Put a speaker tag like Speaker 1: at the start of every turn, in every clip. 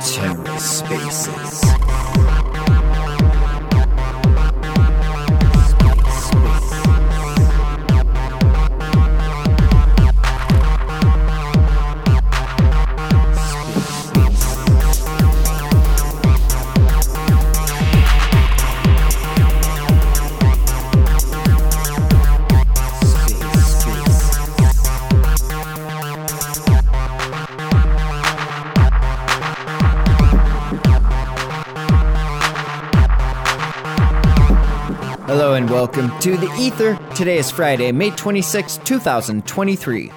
Speaker 1: TerraSpaces. Hello welcome to the Ether. Today is Friday, May 26, 2023.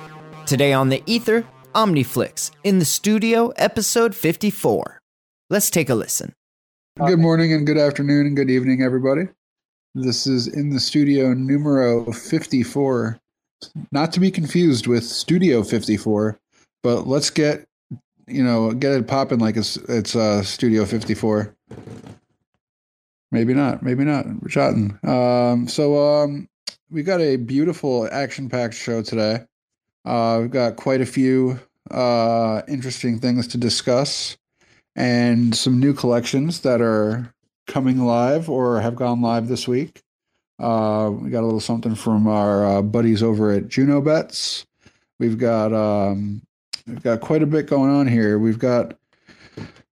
Speaker 1: Today on the Ether, Omniflix in the studio, episode 54. Let's take a listen.
Speaker 2: Good morning and good afternoon and good evening, everybody. This is in the studio numero 54. Not to be confused with Studio 54, but let's get, you know, get it popping like it's, it's uh, Studio 54. Maybe not. Maybe not. We're chatting. Um, so um, we got a beautiful action-packed show today. Uh, we've got quite a few uh, interesting things to discuss, and some new collections that are coming live or have gone live this week. Uh, we got a little something from our uh, buddies over at Juno Bets. We've got um, we've got quite a bit going on here. We've got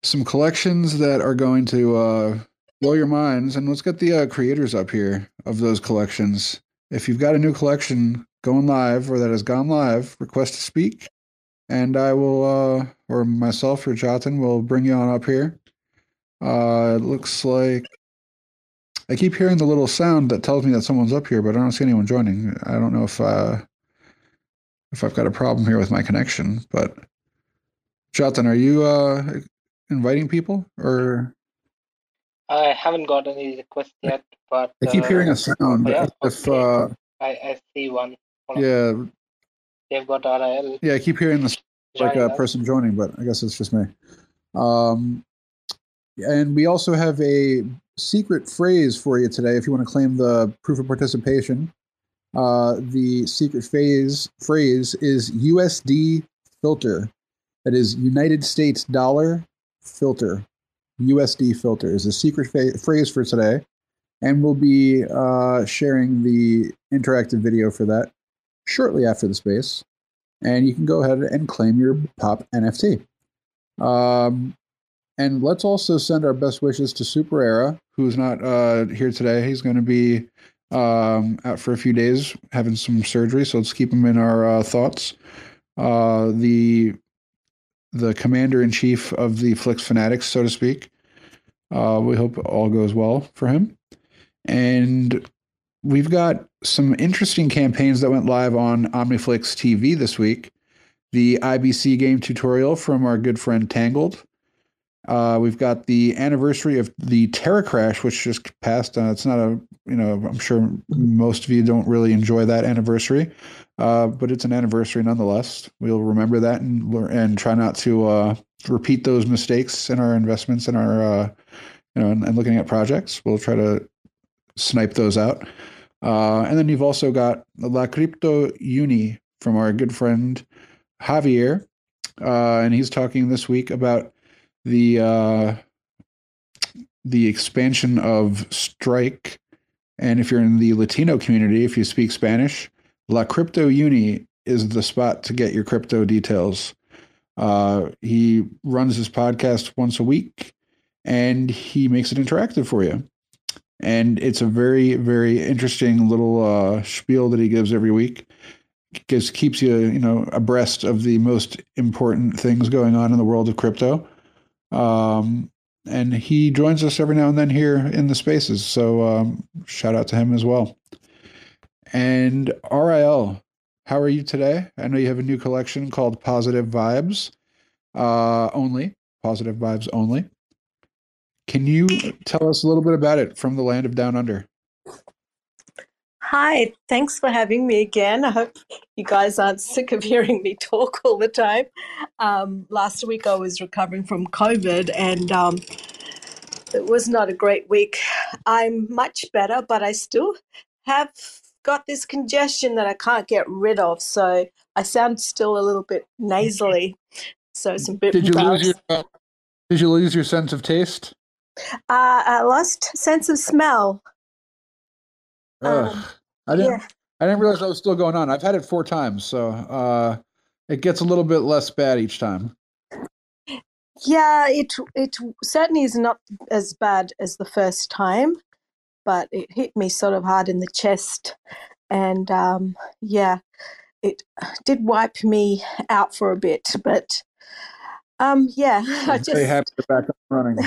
Speaker 2: some collections that are going to uh, blow your minds and let's get the uh, creators up here of those collections. If you've got a new collection going live or that has gone live request to speak and i will uh or myself or Jatin will bring you on up here. Uh it looks like i keep hearing the little sound that tells me that someone's up here but i don't see anyone joining. I don't know if uh if i've got a problem here with my connection but Jatin, are you uh inviting people or
Speaker 3: I haven't got any requests yet, but
Speaker 2: I keep hearing
Speaker 3: uh,
Speaker 2: a sound.
Speaker 3: yeah,
Speaker 2: If
Speaker 3: okay.
Speaker 2: uh,
Speaker 3: I, I see one. Hold on.
Speaker 2: yeah,
Speaker 3: They've got RIL.
Speaker 2: yeah, I keep hearing this like a person joining, but I guess it's just me. Um, and we also have a secret phrase for you today. If you want to claim the proof of participation, uh, the secret phase phrase is USD filter. That is United States dollar filter. USD filter is a secret fa- phrase for today, and we'll be uh, sharing the interactive video for that shortly after the space. And you can go ahead and claim your pop NFT. Um, and let's also send our best wishes to Super Era, who's not uh, here today. He's going to be um, out for a few days having some surgery, so let's keep him in our uh, thoughts. Uh, the the commander in chief of the Flix Fanatics, so to speak. Uh, we hope all goes well for him. And we've got some interesting campaigns that went live on Omniflix TV this week. The IBC game tutorial from our good friend Tangled. Uh, we've got the anniversary of the Terra Crash, which just passed. Uh, it's not a, you know, I'm sure most of you don't really enjoy that anniversary, uh, but it's an anniversary nonetheless. We'll remember that and and try not to uh, repeat those mistakes in our investments in our, uh, you know, and, and looking at projects. We'll try to snipe those out. Uh, and then you've also got La Crypto Uni from our good friend Javier, and he's talking this week about the uh, the expansion of Strike. And if you're in the Latino community, if you speak Spanish, La Crypto Uni is the spot to get your crypto details. Uh, he runs his podcast once a week, and he makes it interactive for you. And it's a very, very interesting little uh, spiel that he gives every week. Gives keeps you, you know, abreast of the most important things going on in the world of crypto. Um, and he joins us every now and then here in the spaces. So um, shout out to him as well. And RIL, how are you today? I know you have a new collection called Positive Vibes uh, only. Positive Vibes only. Can you tell us a little bit about it from the land of Down Under?
Speaker 4: Hi, thanks for having me again. I hope you guys aren't sick of hearing me talk all the time. Um, last week I was recovering from COVID and um, it was not a great week. I'm much better, but I still have got this congestion that I can't get rid of, so I sound still a little bit nasally. So it's a bit.
Speaker 2: Did you lose your uh, Did you lose your sense of taste?
Speaker 4: Uh, I lost sense of smell.
Speaker 2: Ugh.
Speaker 4: Um,
Speaker 2: I didn't.
Speaker 4: yeah.
Speaker 2: I didn't realize that was still going on. I've had it four times, so uh, it gets a little bit less bad each time.
Speaker 4: Yeah, it it certainly is not as bad as the first time, but it hit me sort of hard in the chest, and um, yeah, it did wipe me out for a bit. But um, yeah, I just
Speaker 2: happy to back up running.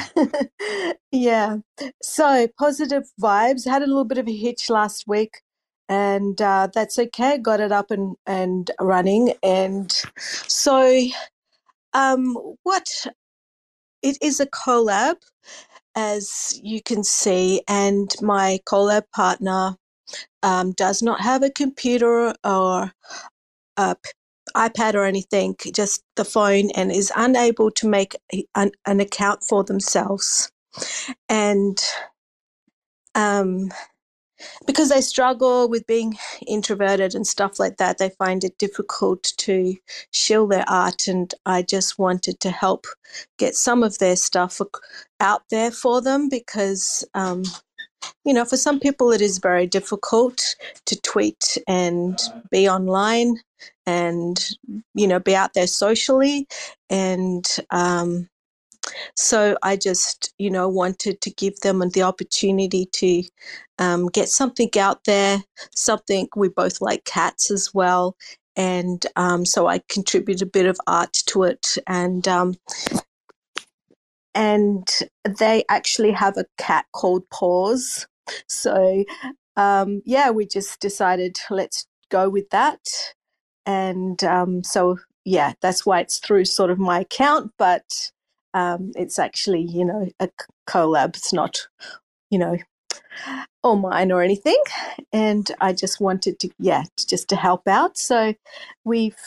Speaker 4: yeah. So positive vibes. Had a little bit of a hitch last week, and uh, that's okay. Got it up and and running, and so um, what? It is a collab, as you can see, and my collab partner um, does not have a computer or a iPad or anything, just the phone, and is unable to make an, an account for themselves. And um, because they struggle with being introverted and stuff like that, they find it difficult to shill their art. And I just wanted to help get some of their stuff out there for them because, um, you know, for some people it is very difficult to tweet and be online and, you know, be out there socially. And, um, so I just, you know, wanted to give them the opportunity to um, get something out there, something we both like cats as well. And um, so I contribute a bit of art to it. And um, and they actually have a cat called Paws. So um, yeah, we just decided let's go with that. And um, so yeah, that's why it's through sort of my account, but um, it's actually you know a collab. It's not you know all mine or anything. And I just wanted to yeah just to help out. So we've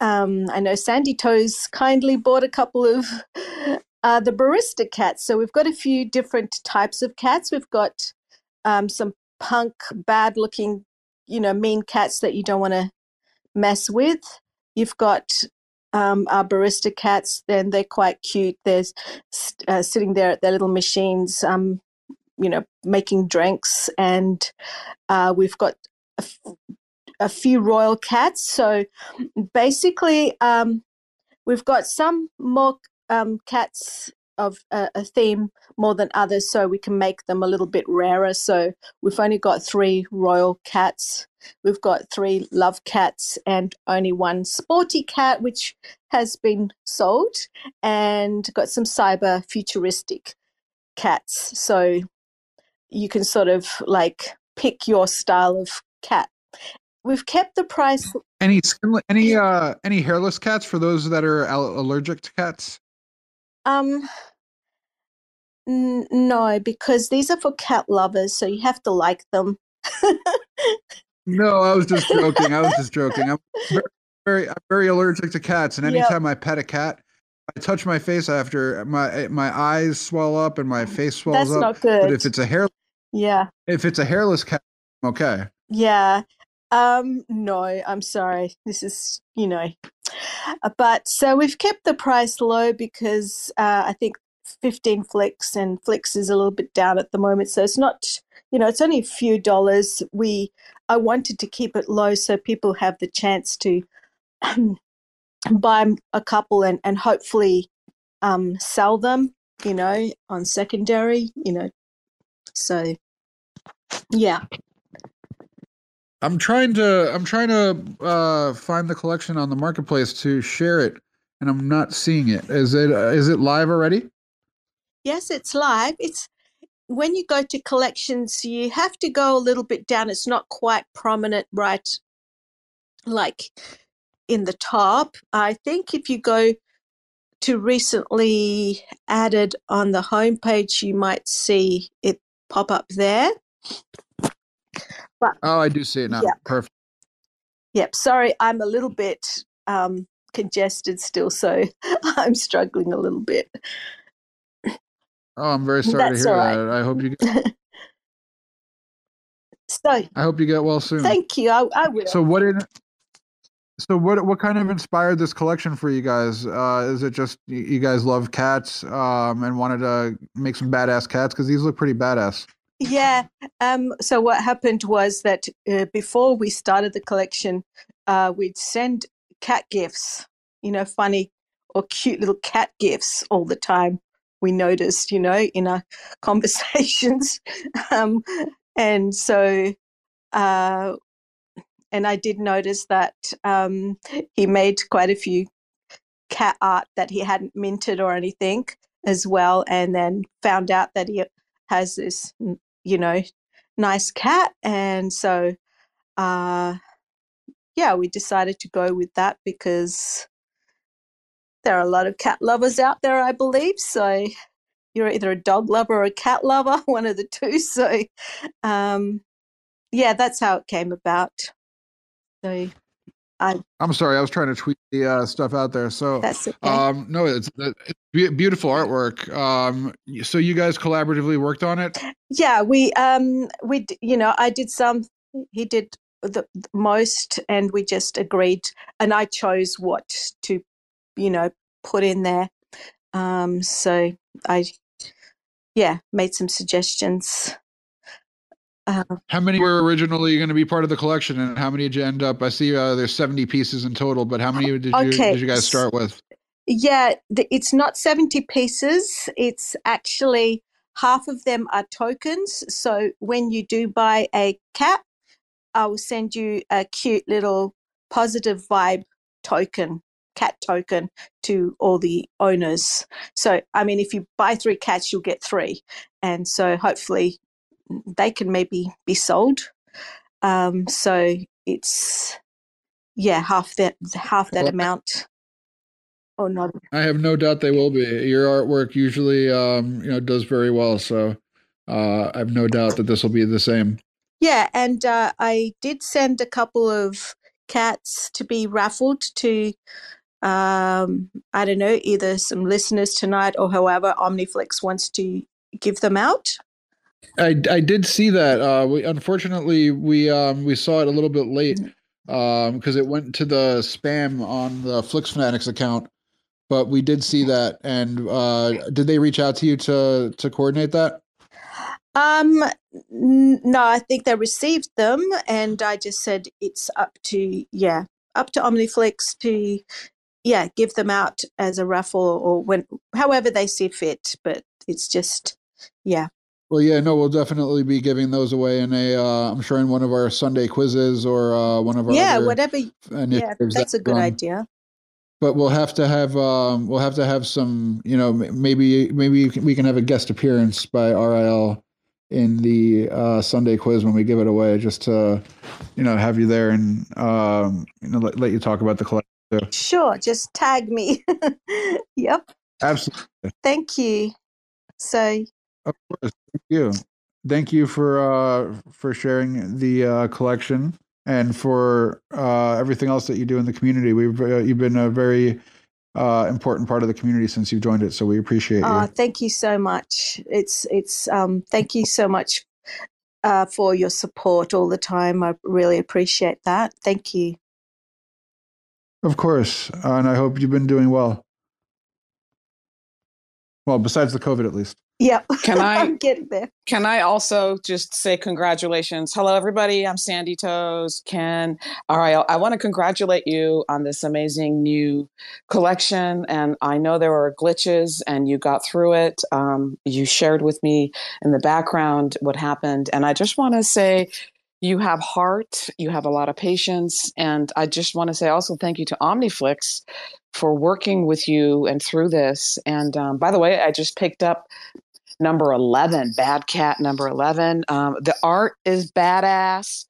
Speaker 4: um, I know Sandy Toes kindly bought a couple of uh, the barista cats. So we've got a few different types of cats. We've got um, some punk, bad looking, you know, mean cats that you don't want to mess with. You've got um, our barista cats, then they're quite cute. There's uh, sitting there at their little machines, um, you know, making drinks. And uh, we've got a, f- a few royal cats. So basically, um, we've got some more um, cats of a, a theme more than others, so we can make them a little bit rarer. So we've only got three royal cats. We've got three love cats and only one sporty cat, which has been sold, and got some cyber futuristic cats. So you can sort of like pick your style of cat. We've kept the price
Speaker 2: Any skin, any uh any hairless cats for those that are allergic to cats?
Speaker 4: Um, n- no, because these are for cat lovers, so you have to like them.
Speaker 2: No, I was just joking. I was just joking. I'm very, very I'm very allergic to cats, and
Speaker 4: Yep.
Speaker 2: anytime I pet a cat, I touch my face after my my eyes swell up and my face swells
Speaker 4: That's
Speaker 2: up.
Speaker 4: not good.
Speaker 2: But if it's a hair
Speaker 4: yeah,
Speaker 2: if it's a hairless cat, I'm okay.
Speaker 4: yeah. Um, no, I'm sorry. This is, you know, but so we've kept the price low because uh, I think 15 flicks and flicks is a little bit down at the moment. So it's not, you know, it's only a few dollars. We, I wanted to keep it low so people have the chance to buy a couple and, and hopefully um, sell them, you know, on secondary, you know. So, yeah.
Speaker 2: I'm trying to I'm trying to uh, find the collection on the marketplace to share it, and I'm not seeing it. Is it uh, is it live already?
Speaker 4: Yes, it's live. It's when you go to collections, you have to go a little bit down. It's not quite prominent, right? Like in the top. I think if you go to recently added on the homepage, you might see it pop up there.
Speaker 2: Oh, I do see it now.
Speaker 4: Yeah.
Speaker 2: Perfect.
Speaker 4: Yep. Sorry, I'm a little bit um, congested still, so I'm struggling a little bit.
Speaker 2: Oh, I'm very sorry
Speaker 4: That's
Speaker 2: to hear
Speaker 4: right.
Speaker 2: that. I hope you. Get,
Speaker 4: So
Speaker 2: I hope you get well soon.
Speaker 4: thank you. I, I will.
Speaker 2: So what in so what what kind of inspired this collection for you guys? Uh, is it just you guys love cats um, and wanted to make some badass cats because these look pretty badass?
Speaker 4: Yeah. Um, so what happened was that uh, before we started the collection, uh, we'd send cat gifts, you know, funny or cute little cat gifts all the time. We noticed, you know, in our conversations. um, and so, uh, and I did notice that um, he made quite a few cat art that he hadn't minted or anything as well, and then found out that he has this you know, nice cat. And so, uh, yeah, we decided to go with that because there are a lot of cat lovers out there, I believe. So you're either a dog lover or a cat lover, one of the two. So, um, yeah, that's how it came about. So I,
Speaker 2: I'm sorry, I was trying to tweet the uh, stuff out there. So
Speaker 4: that's okay.
Speaker 2: um, no, it's, it's beautiful artwork. Um, so you guys collaboratively worked on it.
Speaker 4: yeah, we, um, we, you know, I did some, he did the, the most, and we just agreed, and I chose what to, you know, put in there. Um, so I, yeah, made some suggestions. Uh,
Speaker 2: How many were originally going to be part of the collection, and how many did you end up? I see uh, there's 70 pieces in total, but how many did you
Speaker 4: Okay,
Speaker 2: did you guys start with?
Speaker 4: Yeah, the, it's not 70 pieces. It's actually half of them are tokens. So when you do buy a cap, I will send you a cute little positive vibe token, cat token to all the owners. So, I mean, if you buy three cats, you'll get three. And so hopefully they can maybe be sold. Um, so it's, yeah, half that, half that
Speaker 2: Well,
Speaker 4: amount. Oh, no.
Speaker 2: I have no doubt they will be. Your artwork usually, um, you know, does very well. So uh, I have no doubt that this will be the same.
Speaker 4: Yeah, and uh, I did send a couple of cats to be raffled to, um, I don't know, either some listeners tonight or however Omniflix wants to give them out.
Speaker 2: I, I did see that. Uh, we unfortunately we um, we saw it a little bit late because it went to the spam on the Flix Fanatics account. But we did see that, and uh, did they reach out to you to to coordinate that?
Speaker 4: Um, n- no, I think they received them, and I just said it's up to yeah, up to Omniflix to yeah, give them out as a raffle or when however they see fit. But it's just yeah,
Speaker 2: Well, yeah, no, we'll definitely be giving those away in a, uh, I'm sure in one of our Sunday quizzes or uh, one of our
Speaker 4: yeah, whatever. Yeah, that's a good
Speaker 2: run.
Speaker 4: idea.
Speaker 2: But we'll have to have, um, we'll have to have some, you know, maybe maybe you can, we can have a guest appearance by RIL in the uh, Sunday quiz when we give it away, just to, you know, have you there and um, you know let, let you talk about the collection.
Speaker 4: Sure, just tag me. yep.
Speaker 2: Absolutely.
Speaker 4: Thank you. So,
Speaker 2: Of course. Thank you. Thank you for uh, for sharing the uh, collection and for uh, everything else that you do in the community. We've uh, you've been a very uh, important part of the community since you've joined it, so we appreciate
Speaker 4: uh,
Speaker 2: you.
Speaker 4: thank you so much. It's it's um thank you so much uh for your support all the time. I really appreciate that. Thank you.
Speaker 2: Of course, and I hope you've been doing well. Well, besides the COVID, at least.
Speaker 4: Yep.
Speaker 5: Can I-
Speaker 4: I'm getting there.
Speaker 5: Can I also just say congratulations? Hello, everybody. I'm Sandy Toes. Ken. All right. I want to congratulate you on this amazing new collection. And I know there were glitches and you got through it. Um, you shared with me in the background what happened. And I just want to say, you have heart, you have a lot of patience. And I just want to say also thank you to Omniflix for working with you and through this. And um, by the way, I just picked up number 11 bad cat number 11 um, the art is badass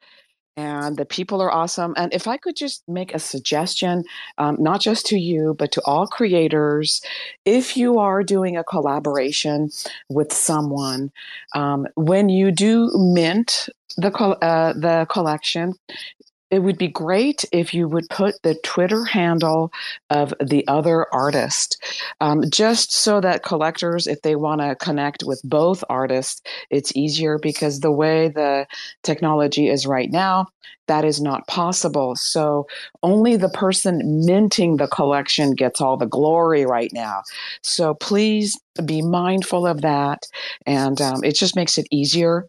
Speaker 5: and the people are awesome and if i could just make a suggestion um, not just to you but to all creators if you are doing a collaboration with someone um, when you do mint the, uh, the collection it would be great if you would put the Twitter handle of the other artist, um, just so that collectors, if they want to connect with both artists, it's easier because the way the technology is right now, that is not possible. So only the person minting the collection gets all the glory right now. So please be mindful of that. And um, it just makes it easier.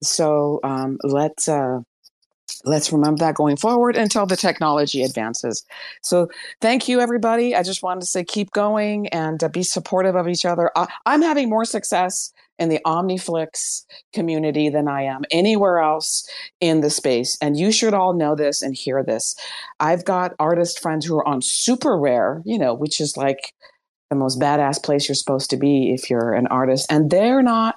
Speaker 5: So um, let's. Uh, let's remember that going forward until the technology advances. So, thank you, everybody. I just wanted to say keep going and uh, be supportive of each other. I, I'm having more success in the OmniFlix community than I am anywhere else in the space. And you should all know this and hear this. I've got artist friends who are on SuperRare, you know, which is like the most badass place you're supposed to be if you're an artist. And they're not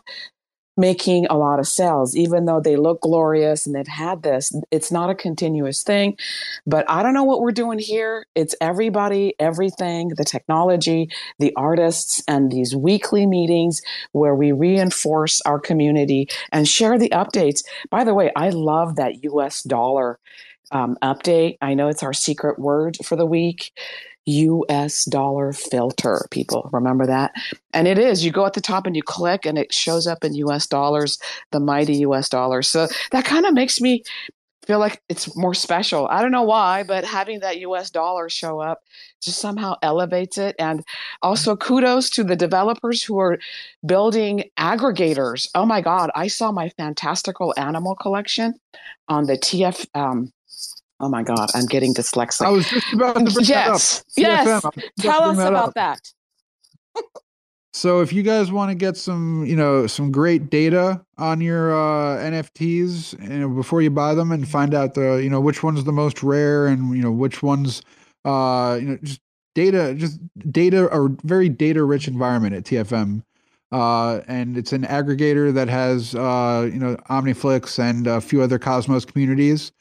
Speaker 5: making a lot of sales, even though they look glorious and they've had this. It's not a continuous thing. But I don't know what we're doing here. It's everybody, everything, the technology, the artists, and these weekly meetings where we reinforce our community and share the updates. By the way, I love that US dollar um, update. I know it's our secret word for the week. US dollar filter, people. Remember that? And it is. You go at the top and you click, and it shows up in US dollars, the mighty US dollar. So that kind of makes me feel like it's more special. I don't know why, but having that US dollar show up just somehow elevates it. And also kudos to the developers who are building aggregators. Oh my God, I saw my fantastical animal collection on the TF um, Oh my God, I'm getting dyslexic.
Speaker 2: I was just about to bring
Speaker 5: yes,
Speaker 2: that
Speaker 5: up. Yes, Tell us that about up. that.
Speaker 2: so if you guys want to get some, you know, some great data on your uh, NFTs, you know, before you buy them, and find out the, you know, which one's the most rare, and you know, which ones, uh, you know, just data, just data, a very data-rich environment at TFM. Uh, and it's an aggregator that has, uh, you know, OmniFlix and a few other Cosmos communities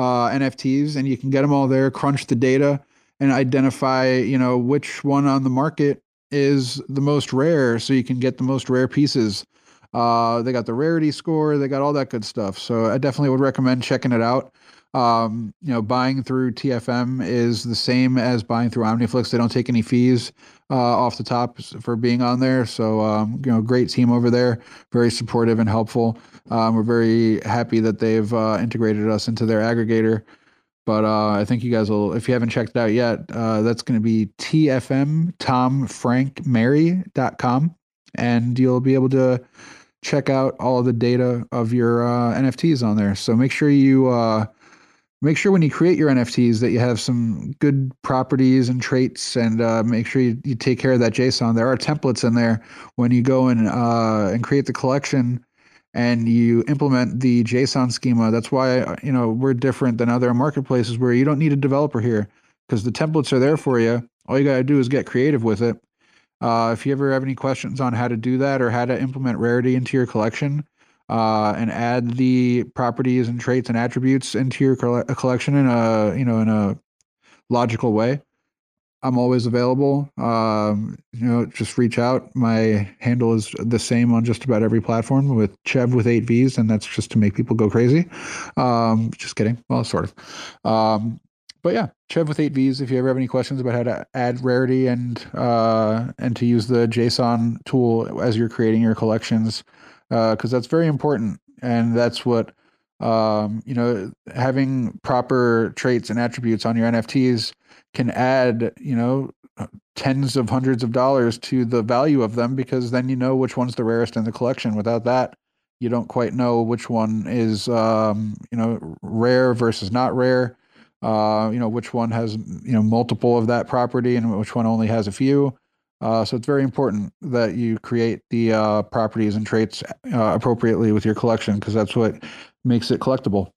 Speaker 2: uh, NFTs, and you can get them all there, crunch the data, and identify, you know, which one on the market is the most rare, so you can get the most rare pieces. Uh, they got the rarity score, they got all that good stuff. So I definitely would recommend checking it out. Um, you know, buying through TFM is the same as buying through OmniFlix. They don't take any fees uh, off the top for being on there. So, um, you know, great team over there, very supportive and helpful. Um, we're very happy that they've uh, integrated us into their aggregator. But uh, I think you guys will, if you haven't checked it out yet, uh, that's going to be tfmtomfrankmary.com. And you'll be able to check out all the data of your uh, NFTs on there. So make sure you uh, make sure when you create your NFTs that you have some good properties and traits, and uh, make sure you, you take care of that JSON. There are templates in there when you go and uh, and create the collection, and you implement the JSON schema. That's why you know we're different than other marketplaces where you don't need a developer here because the templates are there for you. All you got to do is get creative with it. Uh, if you ever have any questions on how to do that or how to implement rarity into your collection, uh, and add the properties and traits and attributes into your collection in a you know in a logical way. I'm always available. Um, you know, just reach out. My handle is the same on just about every platform with Chev with eight V's, and that's just to make people go crazy. Um, just kidding. Well, sort of. Um, but yeah, Chev with eight V's. If you ever have any questions about how to add rarity and uh, and to use the JSON tool as you're creating your collections, because uh, that's very important, and that's what um, you know having proper traits and attributes on your NFTs can add you know tens of hundreds of dollars to the value of them because then you know which one's the rarest in the collection. Without that, you don't quite know which one is um, you know rare versus not rare. Uh, you know which one has you know multiple of that property and which one only has a few. Uh, so it's very important that you create the uh, properties and traits uh, appropriately with your collection because that's what makes it collectible.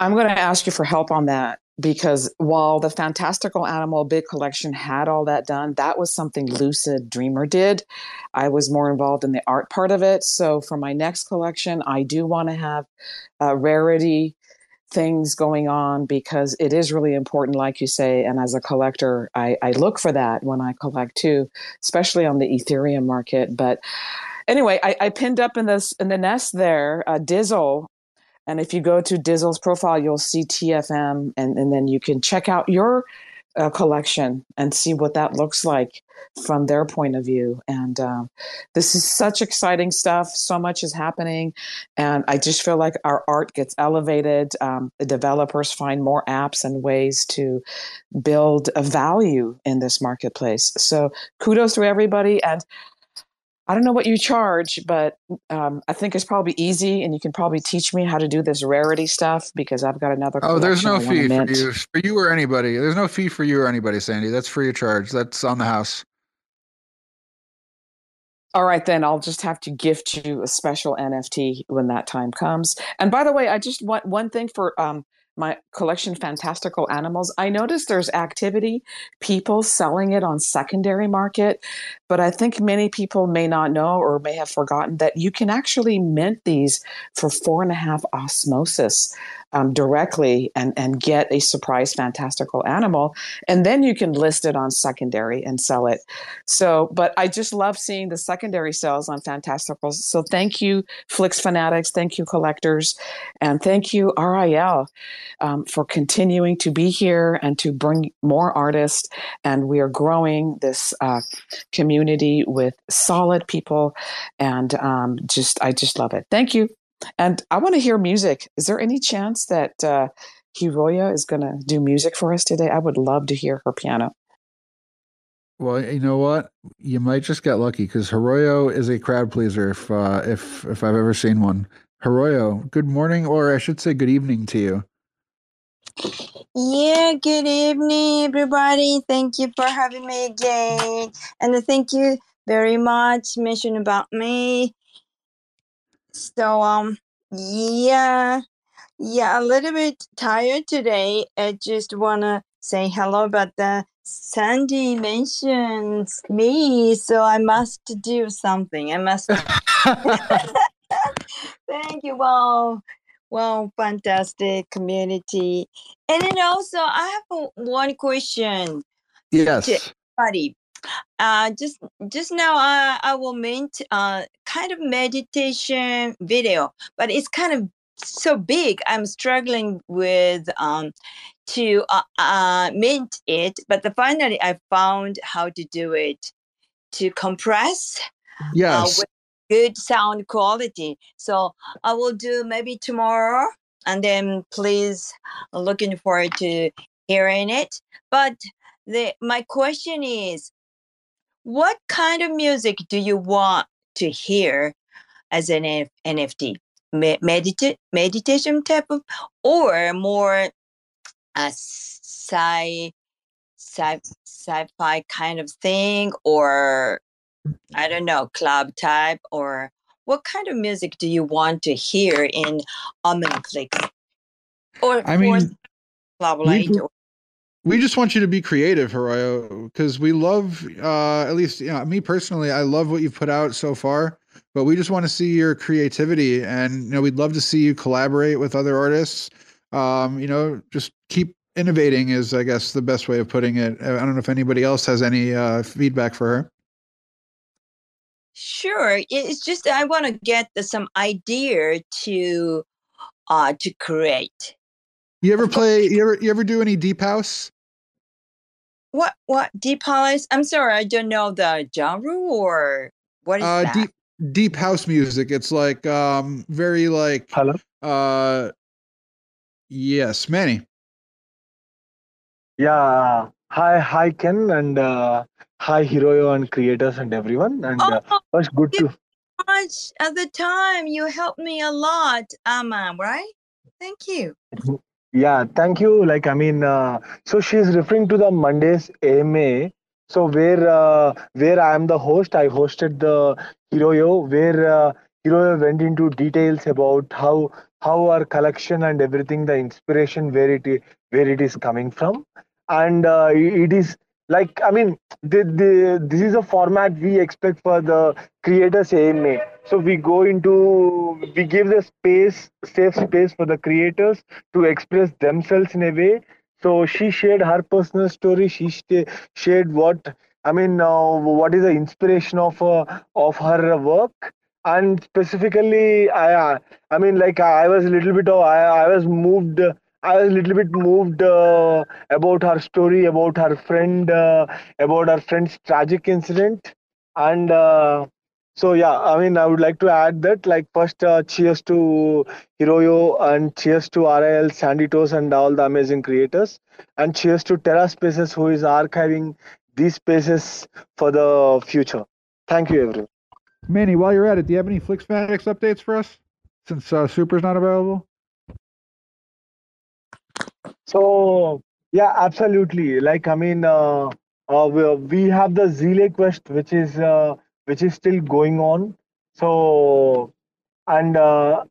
Speaker 5: I'm going to ask you for help on that because while the Fantastical Animal Big Collection had all that done, that was something Lucid Dreamer did. I was more involved in the art part of it. So for my next collection, I do want to have a rarity things going on because it is really important, like you say. And as a collector, I, I look for that when I collect too, especially on the Ethereum market. But anyway, I, I pinned up in this in the nest there, uh, Dizzle And if you go to Dizzle's profile, you'll see TFM, and, and then you can check out your uh, collection and see what that looks like from their point of view. And um, this is such exciting stuff. So much is happening. And I just feel like our art gets elevated. Um, the developers find more apps and ways to build a value in this marketplace. So kudos to everybody. And I don't know what you charge, but um, I think it's probably easy, and you can probably teach me how to do this rarity stuff because I've got another.
Speaker 2: Oh, there's no fee for you, for you or anybody. There's no fee for you or anybody, Sandy. That's free of charge. That's on the house.
Speaker 5: All right, then I'll just have to gift you a special NFT when that time comes. And by the way, I just want one thing for um, my collection fantastical animals i noticed there's activity people selling it on secondary market but i think many people may not know or may have forgotten that you can actually mint these for four and a half osmosis um, directly and, and get a surprise fantastical animal. And then you can list it on secondary and sell it. So, but I just love seeing the secondary sales on fantastical. So thank you, Flix fanatics. Thank you, collectors. And thank you, RIL, um, for continuing to be here and to bring more artists. And we are growing this uh, community with solid people. And um, just, I just love it. Thank you. And I want to hear music. Is there any chance that uh, Hiroyo is going to do music for us today? I would love to hear her piano.
Speaker 2: Well, you know what? You might just get lucky because Hiroyo is a crowd pleaser. If uh, if if I've ever seen one, Hiroyo, good morning, or I should say, good evening to you.
Speaker 6: Yeah, good evening, everybody. Thank you for having me again, and thank you very much. Mention about me. So um yeah yeah a little bit tired today. I just wanna say hello, but the Sandy mentions me, so I must do something. I must. Thank you. Wow. Wow, fantastic community. And then also, I have one question.
Speaker 2: Yes.
Speaker 6: Buddy, uh, just just now, uh, I will mint uh, kind of meditation video, but it's kind of so big. I'm struggling with um, to uh, uh, mint it, but the, finally I found how to do it to compress.
Speaker 2: Uh, yes.
Speaker 6: with good sound quality. So I will do maybe tomorrow, and then please looking forward to hearing it. But the my question is what kind of music do you want to hear as an NFT? Medita- meditation type of, or more a sci, sci, sci-fi kind of thing, or I don't know, club type, or what kind of music do you want to hear in Omniflix?
Speaker 2: Or I mean,
Speaker 6: or
Speaker 2: we just want you to be creative, Hiroyo, because we love, uh, at least you know, me personally, I love what you've put out so far. But we just want to see your creativity, and you know, we'd love to see you collaborate with other artists. Um, you know, just keep innovating is, I guess, the best way of putting it. I don't know if anybody else has any uh, feedback for her.
Speaker 6: Sure, it's just I want to get some idea to uh to create.
Speaker 2: You ever play? You ever you ever do any deep house?
Speaker 6: What what deep house? I'm sorry, I don't know the genre or what is uh, that?
Speaker 2: Deep deep house music. It's like um very like
Speaker 7: hello.
Speaker 2: Uh, yes, Manny.
Speaker 7: Yeah. Hi, hi, Ken, and uh, hi, Hiroyo, and creators, and everyone. And uh, oh, was good to.
Speaker 6: Much at the time, you helped me a lot, Amma. Right? Thank you.
Speaker 7: Yeah, thank you. Like, I mean, uh, so she's referring to the Mondays AMA. So where uh, where I am the host, I hosted the Hiroyo, where uh, Hiroyo went into details about how how our collection and everything, the inspiration, where it where it is coming from, and uh, it is like i mean the, the, this is a format we expect for the creators ama so we go into we give the space safe space for the creators to express themselves in a way. So she shared her personal story. She shared what i mean uh, what is the inspiration of uh, of her work. And specifically, I I mean, like I was a little bit of I, I was moved. I was a little bit moved uh, about her story, about her friend, uh, about her friend's tragic incident, and uh, so yeah. I mean, I would like to add that, like, first, uh, cheers to Hiroyo and cheers to RIL, Sandy Toes, and all the amazing creators, and cheers to Terra Spaces, who is archiving these spaces for the future. Thank you, everyone.
Speaker 2: Manny, while you're at it, do you have any FlixFanatics updates for us? Since uh, Super's not available.
Speaker 7: So yeah, absolutely. Like I mean, uh, uh, we, we have the Zile quest, which is uh, which is still going on. So and uh,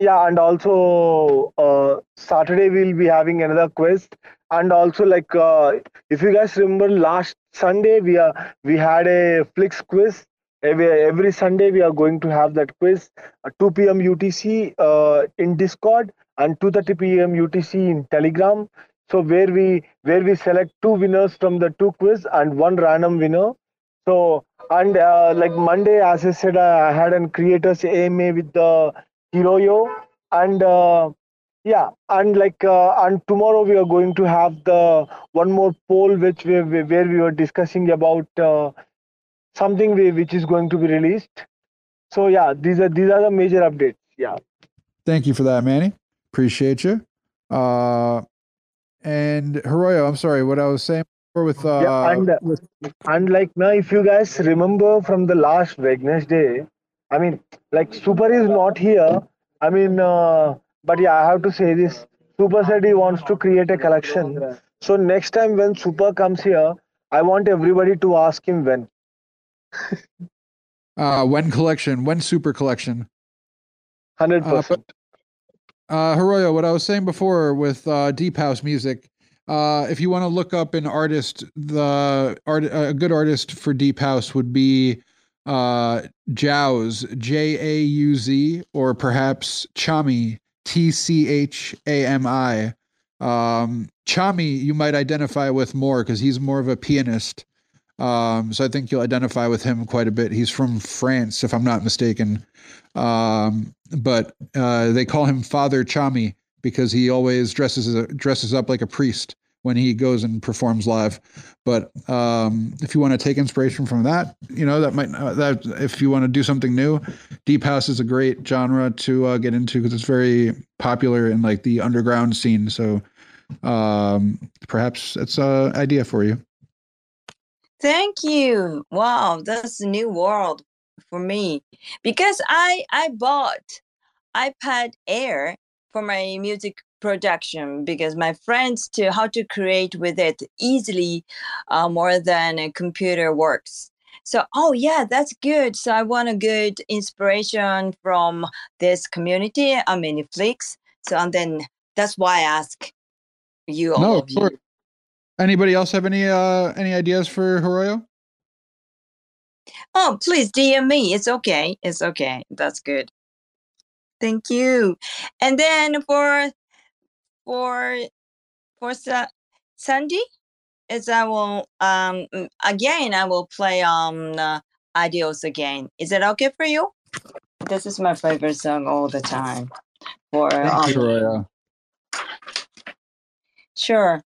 Speaker 7: yeah, and also uh, Saturday we'll be having another quest, and also like uh, if you guys remember last Sunday we are we had a Flix quiz. Every, every Sunday we are going to have that quiz at 2 p.m. UTC uh, in Discord and 2:30 p.m. UTC in Telegram. So where we where we select two winners from the two quiz and one random winner. So and uh, like Monday, as I said, I had an creators AMA with the Hiroyo and uh, yeah, and like uh, and tomorrow we are going to have the one more poll which we where we were discussing about uh, something we, which is going to be released. So yeah, these are these are the major updates. Yeah.
Speaker 2: Thank you for that, Manny. Appreciate you. Uh, and Hiroyo, I'm sorry, what I was saying with uh,
Speaker 7: yeah, and
Speaker 2: with
Speaker 7: and like now, if you guys remember from the last Wednesday, I mean, like Super is not here. I mean, uh, but yeah, I have to say this. Super said he wants to create a collection. So next time when Super comes here, I want everybody to ask him when.
Speaker 2: uh, when collection, when super collection.
Speaker 7: Hundred
Speaker 2: Uh,
Speaker 7: percent.
Speaker 2: Uh, Hiroyo, what I was saying before with uh, deep house music, uh, if you want to look up an artist, the art a good artist for deep house would be uh, Jauz, J A U Z, or perhaps Tchami, T C H A M I. Um, Tchami, you might identify with more because he's more of a pianist. Um, so I think you'll identify with him quite a bit. He's from France, if I'm not mistaken. Um, but uh, they call him Father Tchami because he always dresses a, dresses up like a priest when he goes and performs live. But um, if you want to take inspiration from that, you know that might uh, that if you want to do something new, deep house is a great genre to uh, get into because it's very popular in like the underground scene. So um, perhaps it's an idea for you.
Speaker 6: Thank you. Wow, that's a new world for me because I I bought iPad Air for my music production because my friends to how to create with it easily uh, more than a computer works. So oh yeah, that's good. So I want a good inspiration from this community. I mean Netflix. So and then that's why I ask you all
Speaker 2: No,
Speaker 6: of
Speaker 2: of
Speaker 6: you.
Speaker 2: course. Anybody else have any uh any ideas for Hiroyo?
Speaker 6: Oh, please DM me. It's okay. It's okay. That's good. Thank you. And then for for for Sa- Sandy, is I will um again I will play um uh, Adios again. Is it okay for you? This is my favorite song all the time. For um,
Speaker 2: you,
Speaker 6: sure.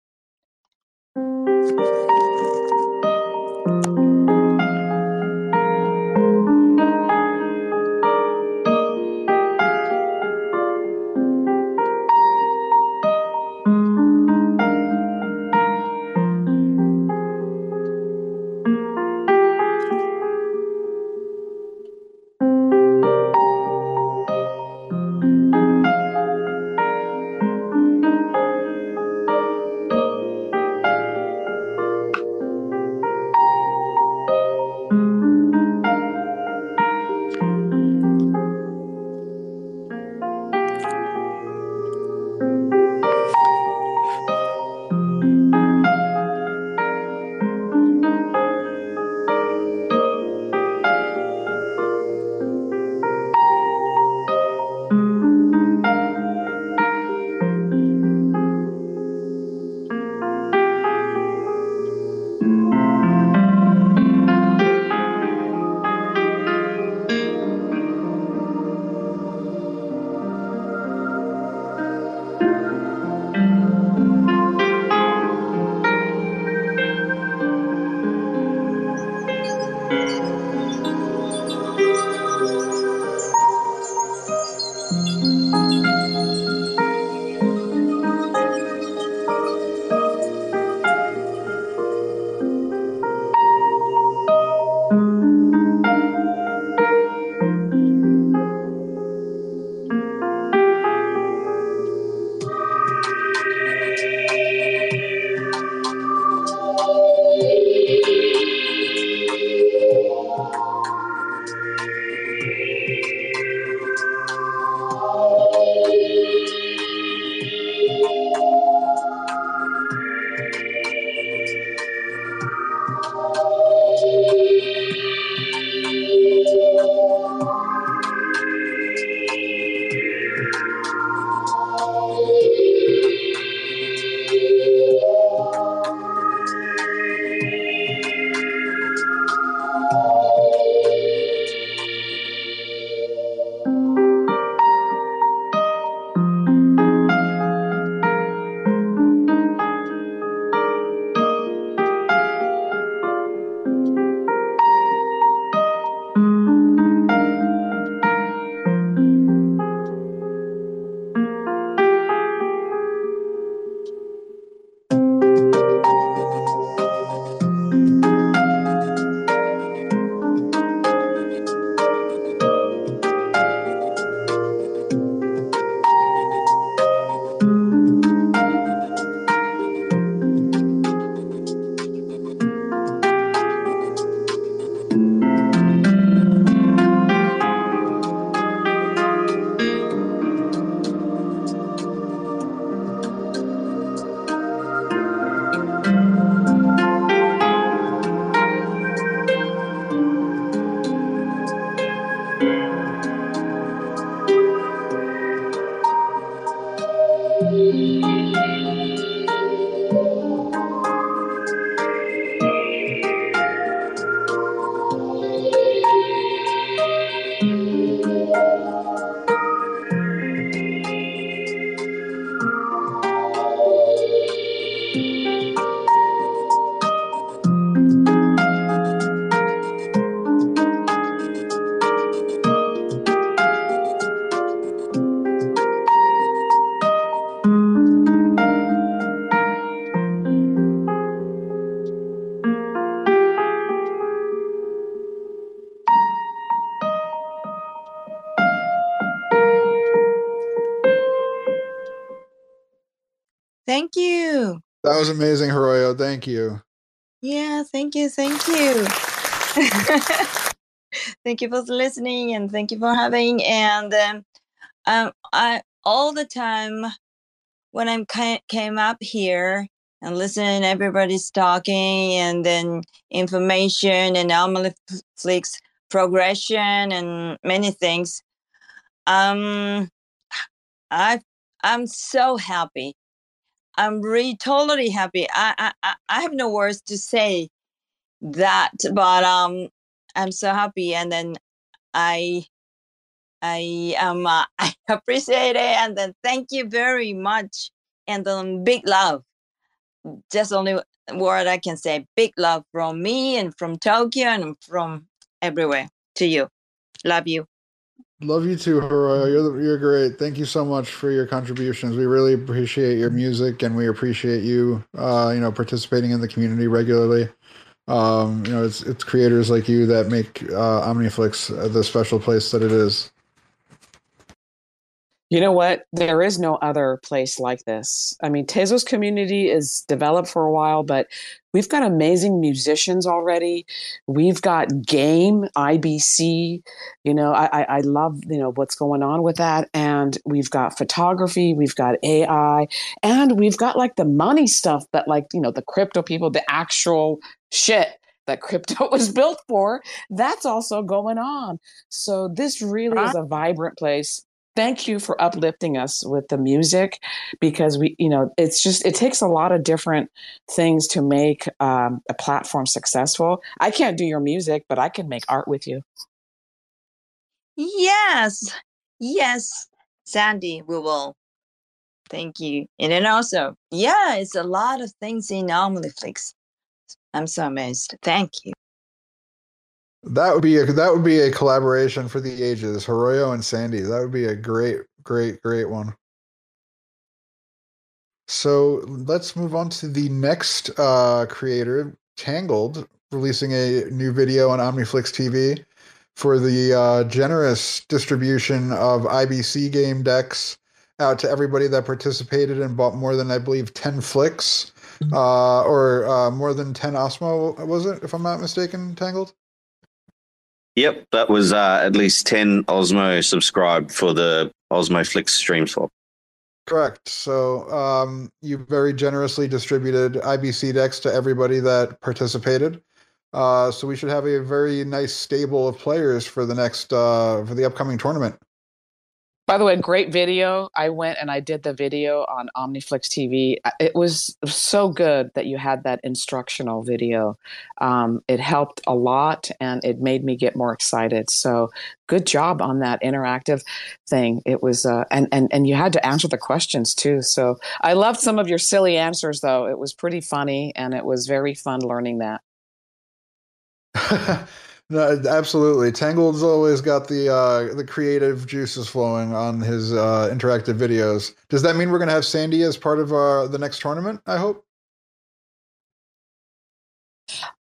Speaker 2: That was amazing, Hiroyo. Thank you.
Speaker 6: Yeah, thank you, thank you. thank you for listening and thank you for having and um, um I all the time when I'm came up here and listen everybody's talking and then information and Netflix progression and many things um I I'm so happy I'm really totally happy. I, I I have no words to say that, but um, I'm so happy, and then I I um uh, I appreciate it, and then thank you very much, and um, big love. Just only word I can say: big love from me and from Tokyo and from everywhere to you. Love you.
Speaker 2: Love you too, Hiroyo. You're you're great. Thank you so much for your contributions. We really appreciate your music, and we appreciate you, uh, you know, participating in the community regularly. Um, you know, it's it's creators like you that make uh, OmniFlix the special place that it is.
Speaker 5: You know what? There is no other place like this. I mean, Tezos community is developed for a while, but we've got amazing musicians already. We've got game IBC. You know, I, I love you know what's going on with that, and we've got photography, we've got AI, and we've got like the money stuff that like you know the crypto people, the actual shit that crypto was built for, that's also going on. So this really is a vibrant place thank you for uplifting us with the music because we you know it's just it takes a lot of different things to make um, a platform successful. I can't do your music but i can make art with you.
Speaker 6: Yes. Yes sandy we will. Thank you. And then also yeah it's a lot of things in omniflix i'm so amazed. Thank you
Speaker 2: that would be a that would be a collaboration for the ages, Hiroyo and Sandy. That would be a great, great, great one. So let's move on to the next uh, creator, Tangled, releasing a new video on OmniFlix TV for the uh, generous distribution of IBC game decks out to everybody that participated and bought more than I believe ten flicks, mm-hmm. uh, or uh, more than ten Osmo. Was it, if I'm not mistaken, Tangled?
Speaker 8: Yep, that was uh, at least 10 Osmo subscribed for the Osmo Flix stream swap.
Speaker 2: Correct. So um, you very generously distributed IBC decks to everybody that participated. Uh, so we should have a very nice stable of players for the next uh, for the upcoming tournament.
Speaker 5: By the way, great video. I went and I did the video on OmniFlix TV. It was so good that you had that instructional video. Um, it helped a lot and it made me get more excited. So good job on that interactive thing. It was, uh, and, and, and you had to answer the questions too. So I loved some of your silly answers though. It was pretty funny and it was very fun learning that.
Speaker 2: No, absolutely. Tangled's always got the uh, the creative juices flowing on his uh, interactive videos. Does that mean we're going to have Sandy as part of uh, the next tournament? I hope.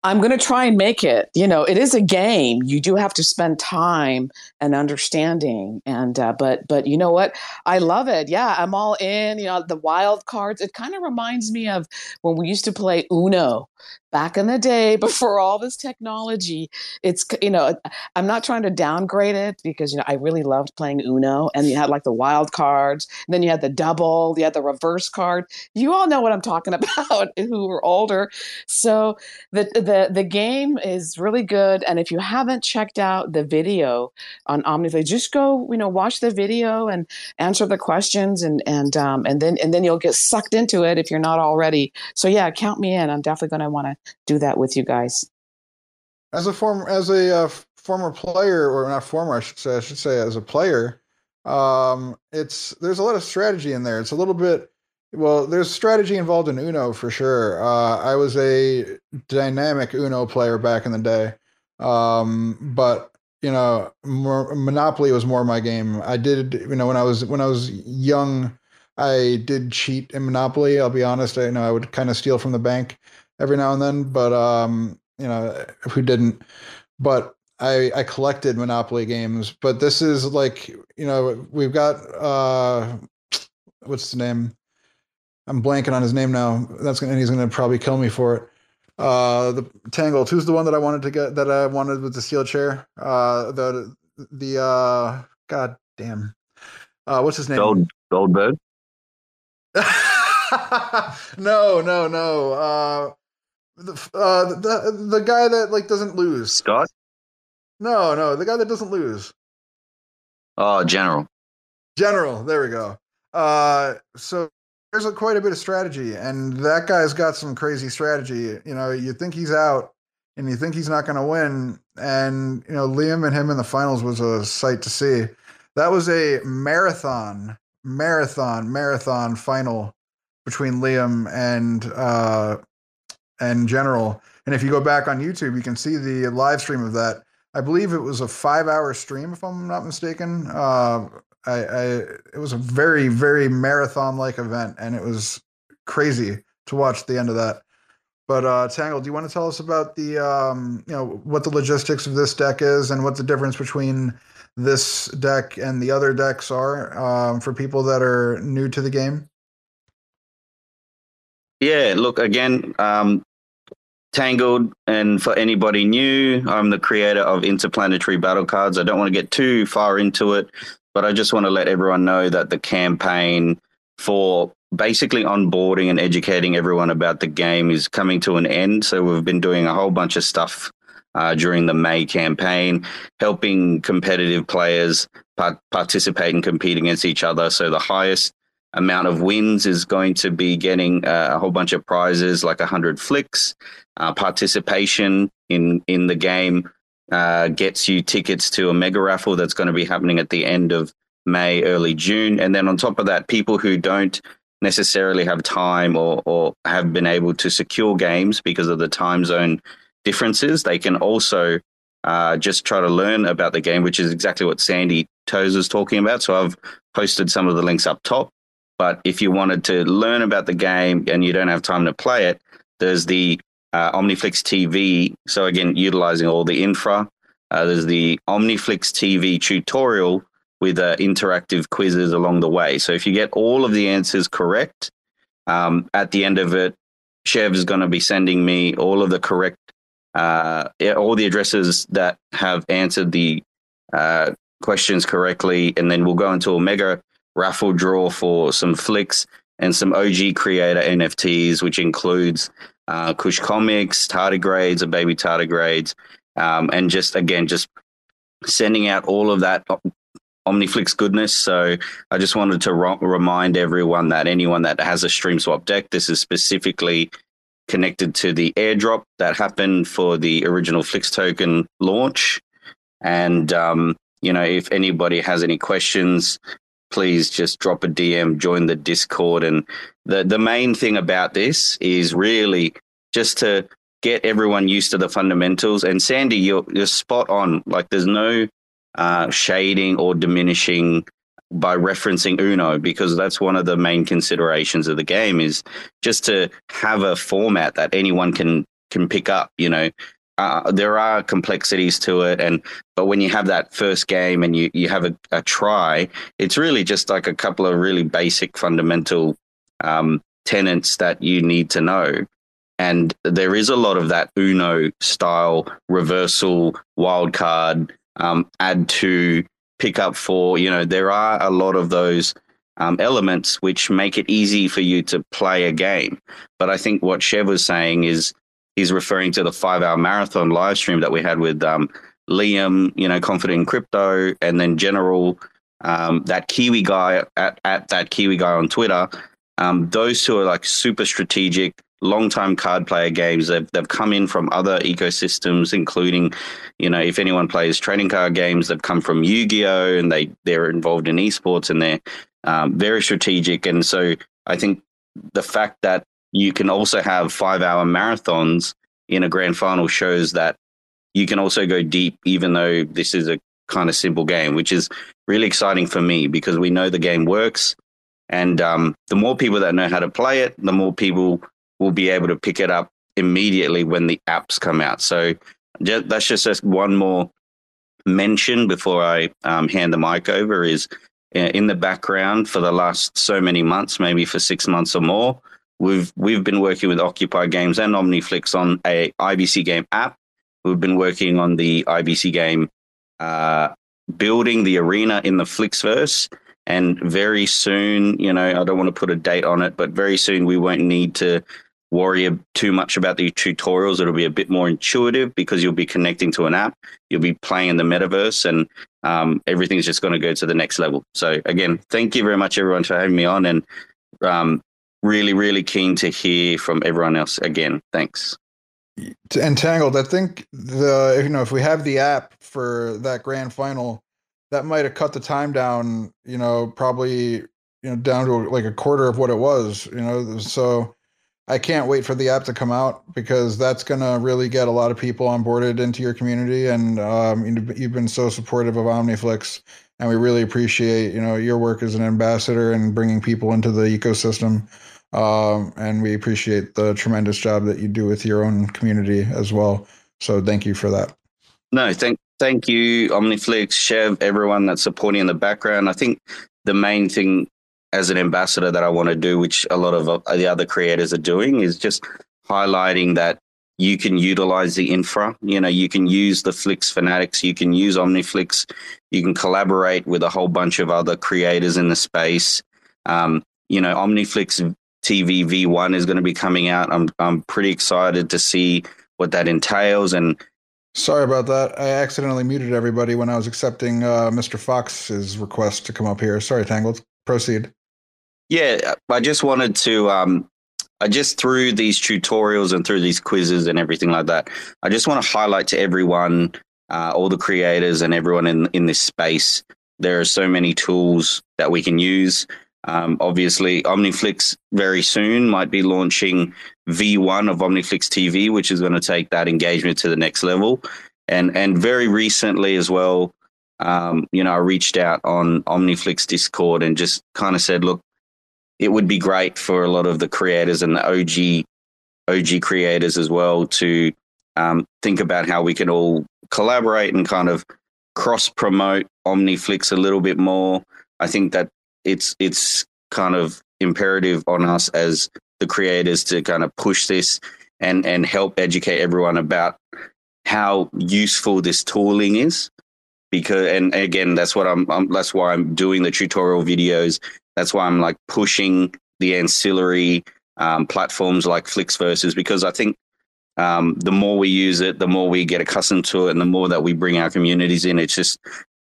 Speaker 5: I'm going to try and make it. You know, it is a game. You do have to spend time and understanding. And uh, but but you know what? I love it. Yeah, I'm all in. You know, the wild cards. It kind of reminds me of when we used to play Uno back in the day before all this technology. It's you know, I'm not trying to downgrade it because you know I really loved playing Uno, and you had like the wild cards, then you had the double, you had the reverse card. You all know what I'm talking about who are older. So the the the game is really good, and if you haven't checked out the video on OmniFlix, just go you know watch the video and answer the questions, and and um, and then and then you'll get sucked into it if you're not already. So yeah, count me in. I'm definitely going to want to do that with you guys.
Speaker 2: As a former, as a uh, former player, or not former, I should say, I should say, as a player, um, it's there's a lot of strategy in there. It's a little bit. Well, there's strategy involved in Uno for sure. Uh, I was a dynamic Uno player back in the day, um, but you know, more, Monopoly was more my game. I did, you know, when I was when I was young, I did cheat in Monopoly. I'll be honest. I you know I would kind of steal from the bank every now and then, but um, you know, who didn't? But I I collected Monopoly games, but this is like you know we've got uh, what's the name? I'm blanking on his name now. That's gonna, and he's gonna probably kill me for it. Uh, the Tangled. Who's the one that I wanted to get? That I wanted with the steel chair. Uh, the the uh, God damn. Uh, what's his name?
Speaker 8: Gold Goldberg.
Speaker 2: no, no, no. Uh, the, uh, the the guy that like doesn't lose.
Speaker 8: Scott.
Speaker 2: No, no, the guy that doesn't lose.
Speaker 8: Oh, General.
Speaker 2: General. There we go. Uh, so there's a, quite a bit of strategy, and that guy's got some crazy strategy. You know, you think he's out, and you think he's not going to win, and you know, Liam and him in the finals was a sight to see. That was a marathon, marathon, marathon final between Liam and uh, and General. And if you go back on YouTube, you can see the live stream of that. I believe it was a five-hour stream, if I'm not mistaken. Uh, I, I it was a very, very marathon-like event, and it was crazy to watch the end of that. But uh, Tangle, do you want to tell us about the um, you know what the logistics of this deck is and what the difference between this deck and the other decks are um, for people that are new to the game?
Speaker 8: Yeah, look again. Um, Tangled, and for anybody new, I'm the creator of Interplanetary Battle Cards. I don't want to get too far into it, but I just want to let everyone know that the campaign for basically onboarding and educating everyone about the game is coming to an end. So we've been doing a whole bunch of stuff uh, during the May campaign, helping competitive players part- participate and compete against each other. So the highest amount of wins is going to be getting uh, a whole bunch of prizes like 100 flicks uh, participation in in the game uh, gets you tickets to a mega raffle that's going to be happening at the end of may early june. And then on top of that people who don't necessarily have time or, or have been able to secure games because of the time zone differences they can also uh, just try to learn about the game which is exactly what sandy toes was talking about. So i've posted some of the links up top. But if you wanted to learn about the game and you don't have time to play it, there's the uh, Omniflix TV. So again, utilizing all the infra. Uh, there's the Omniflix TV tutorial with uh, interactive quizzes along the way. So if you get all of the answers correct, um, at the end of it, Chev is going to be sending me all of the correct, uh, all the addresses that have answered the uh, questions correctly, and then we'll go into a mega raffle draw for some flicks and some OG creator NFTs, which includes uh, Kush Comics, Tardigrades, or Baby Tardigrades, um, and just again, just sending out all of that Omniflix goodness. So I just wanted to ro- remind everyone that anyone that has a Stream Swap deck, this is specifically connected to the airdrop that happened for the original Flix token launch. And um, you know, if anybody has any questions, please just drop a DM, join the Discord. And the, the main thing about this is really just to get everyone used to the fundamentals. And Sandy, you're, you're spot on. Like there's no uh, shading or diminishing by referencing Uno because that's one of the main considerations of the game is just to have a format that anyone can can pick up. You know, uh, there are complexities to it and but when you have that first game and you, you have a, a try it's really just like a couple of really basic fundamental um, tenets that you need to know. And there is a lot of that uno style reversal wild card um, add to pick up for you know there are a lot of those um, elements which make it easy for you to play a game. But i think what chev was saying is he's referring to the five hour marathon live stream that we had with um, Liam, you know, confident in crypto, and then General, um, that Kiwi guy at, at that Kiwi guy on Twitter. Um, those two are like super strategic, long time card player games. They've, they've come in from other ecosystems, including, you know, if anyone plays trading card games, they've come from Yu Gi Oh! and they, they're involved in esports and they're um, very strategic. And so I think the fact that you can also have five hour marathons in a grand final shows that you can also go deep, even though this is a kind of simple game, which is really exciting for me because we know the game works. And um, the more people that know how to play it, the more people will be able to pick it up immediately when the apps come out. So just, that's just one more mention before I um, hand the mic over is uh, in the background for the last so many months, maybe for six months or more. We've we've been working with Occupy Games and Omniflix on a IBC game app. We've been working on the IBC game, uh, building the arena in the Flixverse. And very soon, you know, I don't want to put a date on it, but very soon we won't need to worry too much about the tutorials. It'll be a bit more intuitive because you'll be connecting to an app, you'll be playing in the metaverse, and um, everything's just going to go to the next level. So, again, thank you very much, everyone, for having me on. And um, really, really keen to hear from everyone else again. Thanks.
Speaker 2: And Tangled, I think the you know if we have the app for that grand final, that might have cut the time down. You know, probably you know down to like a quarter of what it was. You know, so I can't wait for the app to come out because that's gonna really get a lot of people onboarded into your community. And um, you've been so supportive of OmniFlix, and we really appreciate you know your work as an ambassador and bringing people into the ecosystem. Um, and we appreciate the tremendous job that you do with your own community as well. So thank you for that.
Speaker 8: No, thank thank you, Omniflix, Chev, everyone that's supporting in the background. I think the main thing as an ambassador that I want to do, which a lot of uh, the other creators are doing, is just highlighting that you can utilize the infra. You know, you can use the Flix fanatics, you can use Omniflix, you can collaborate with a whole bunch of other creators in the space. Um, you know, Omniflix TV V1 is going to be coming out. I'm I'm pretty excited to see what that entails. And
Speaker 2: sorry about that. I accidentally muted everybody when I was accepting uh, Mr. Fox's request to come up here. Sorry, Tangled. Proceed.
Speaker 8: Yeah, I just wanted to. Um, I just through these tutorials and through these quizzes and everything like that. I just want to highlight to everyone, uh, all the creators and everyone in in this space. There are so many tools that we can use. Um, obviously, Omniflix very soon might be launching V1 of Omniflix TV, which is going to take that engagement to the next level. And and very recently as well, um, you know, I reached out on Omniflix Discord and just kind of said, look, it would be great for a lot of the creators and the OG OG creators as well to um, think about how we can all collaborate and kind of cross promote Omniflix a little bit more. I think that it's it's kind of imperative on us as the creators to kind of push this and and help educate everyone about how useful this tooling is. Because and again that's what I'm, I'm, that's why I'm doing the tutorial videos. That's why I'm like pushing the ancillary um, platforms like Flixverses because I think um, the more we use it the more we get accustomed to it and the more that we bring our communities in it's just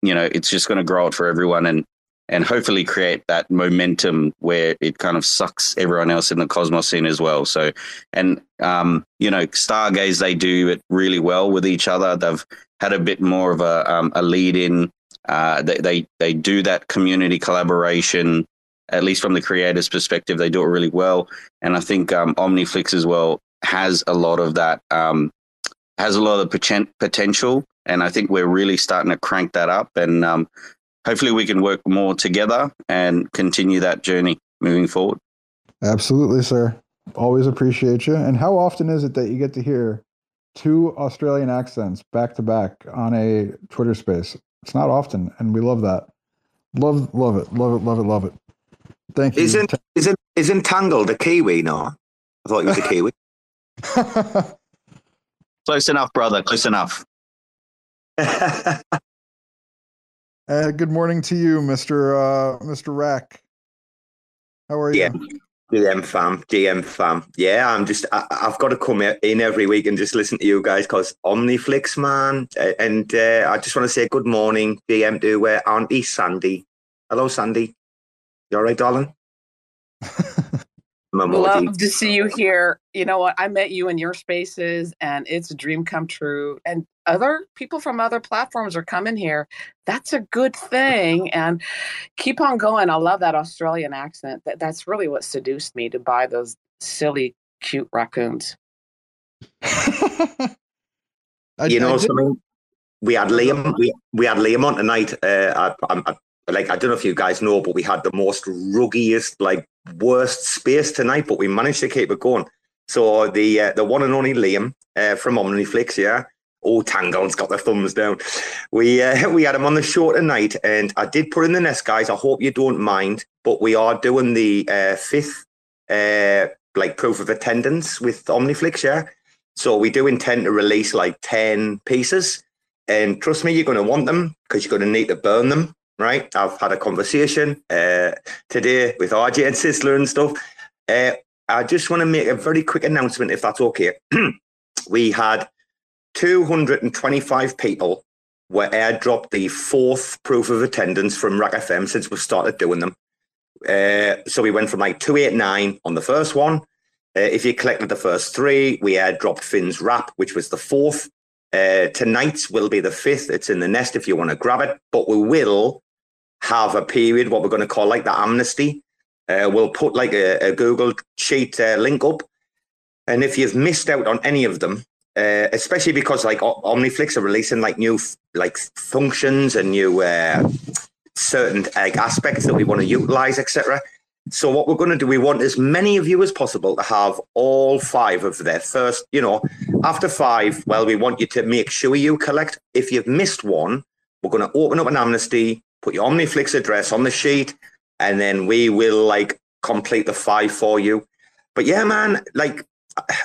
Speaker 8: you know it's just going to grow it for everyone and and hopefully create that momentum where it kind of sucks everyone else in the cosmos scene as well. So, and um, you know, Stargaze they do it really well with each other. They've had a bit more of a um, a lead in. Uh, they, they they do that community collaboration. At least from the creators' perspective, they do it really well. And I think um, Omniflix as well has a lot of that. Um, has a lot of potential, and I think we're really starting to crank that up. And um, hopefully we can work more together and continue that journey moving forward.
Speaker 2: Absolutely, sir. Always appreciate you. And how often is it that you get to hear two Australian accents back to back on a Twitter space? It's not often, and we love that. Love, love it, love it, love it, love it. Thank you.
Speaker 9: Isn't isn't isn't Tangled a Kiwi? No, I thought he was a Kiwi.
Speaker 8: Close enough, brother. Close enough.
Speaker 2: Uh, good morning to you, Mister uh, Mister Rack. How are
Speaker 9: you? GM fam, GM fam. Yeah, I'm just. I, have got to come in every week and just listen to you guys because Omniflix, man. And uh, I just want to say good morning, GM to uh, Auntie Sandy. Hello, Sandy. You all right, darling?
Speaker 5: Love to see you here. You know what? I met you in your spaces, and it's a dream come true. And other people from other platforms are coming here. That's a good thing. And keep on going. I love that Australian accent. That that's really what seduced me to buy those silly, cute raccoons.
Speaker 9: I, you know something? We had Liam. We we had Liam on tonight. Uh, I, I, like I don't know if you guys know, but we had the most ruggiest, like worst space tonight, but we managed to keep it going. So the uh, the one and only Liam uh, from Omniflix, yeah, Oh, Tangle's got the thumbs down. We uh, we had him on the show tonight, and I did put in the nest, guys. I hope you don't mind, but we are doing the uh, fifth uh, like proof of attendance with Omniflix, yeah. So we do intend to release like ten pieces, and trust me, you're going to want them because you're going to need to burn them, right? I've had a conversation uh, today with RJ and Sizzler and stuff. Uh, I just want to make a very quick announcement, if that's okay. we had 225 people were airdropped the fourth proof of attendance from RAC FM since we started doing them. Uh, so we went from like 289 on the first one. Uh, if you collected the first three, we airdropped Finn's Rap, which was the fourth. Uh, tonight's will be the fifth. It's in the nest if you want to grab it. But we will have a period, what we're going to call like the amnesty. Uh, we'll put like a, a Google Sheet uh, link up. And if you've missed out on any of them, uh, especially because like Omniflix are releasing like new like functions and new uh, certain like aspects that we want to utilize, etc. So what we're going to do, we want as many of you as possible to have all five of their first. You know, after five, well, we want you to make sure you collect. If you've missed one, we're going to open up an amnesty, put your Omniflix address on the sheet, and then we will like complete the five for you. But yeah, man, like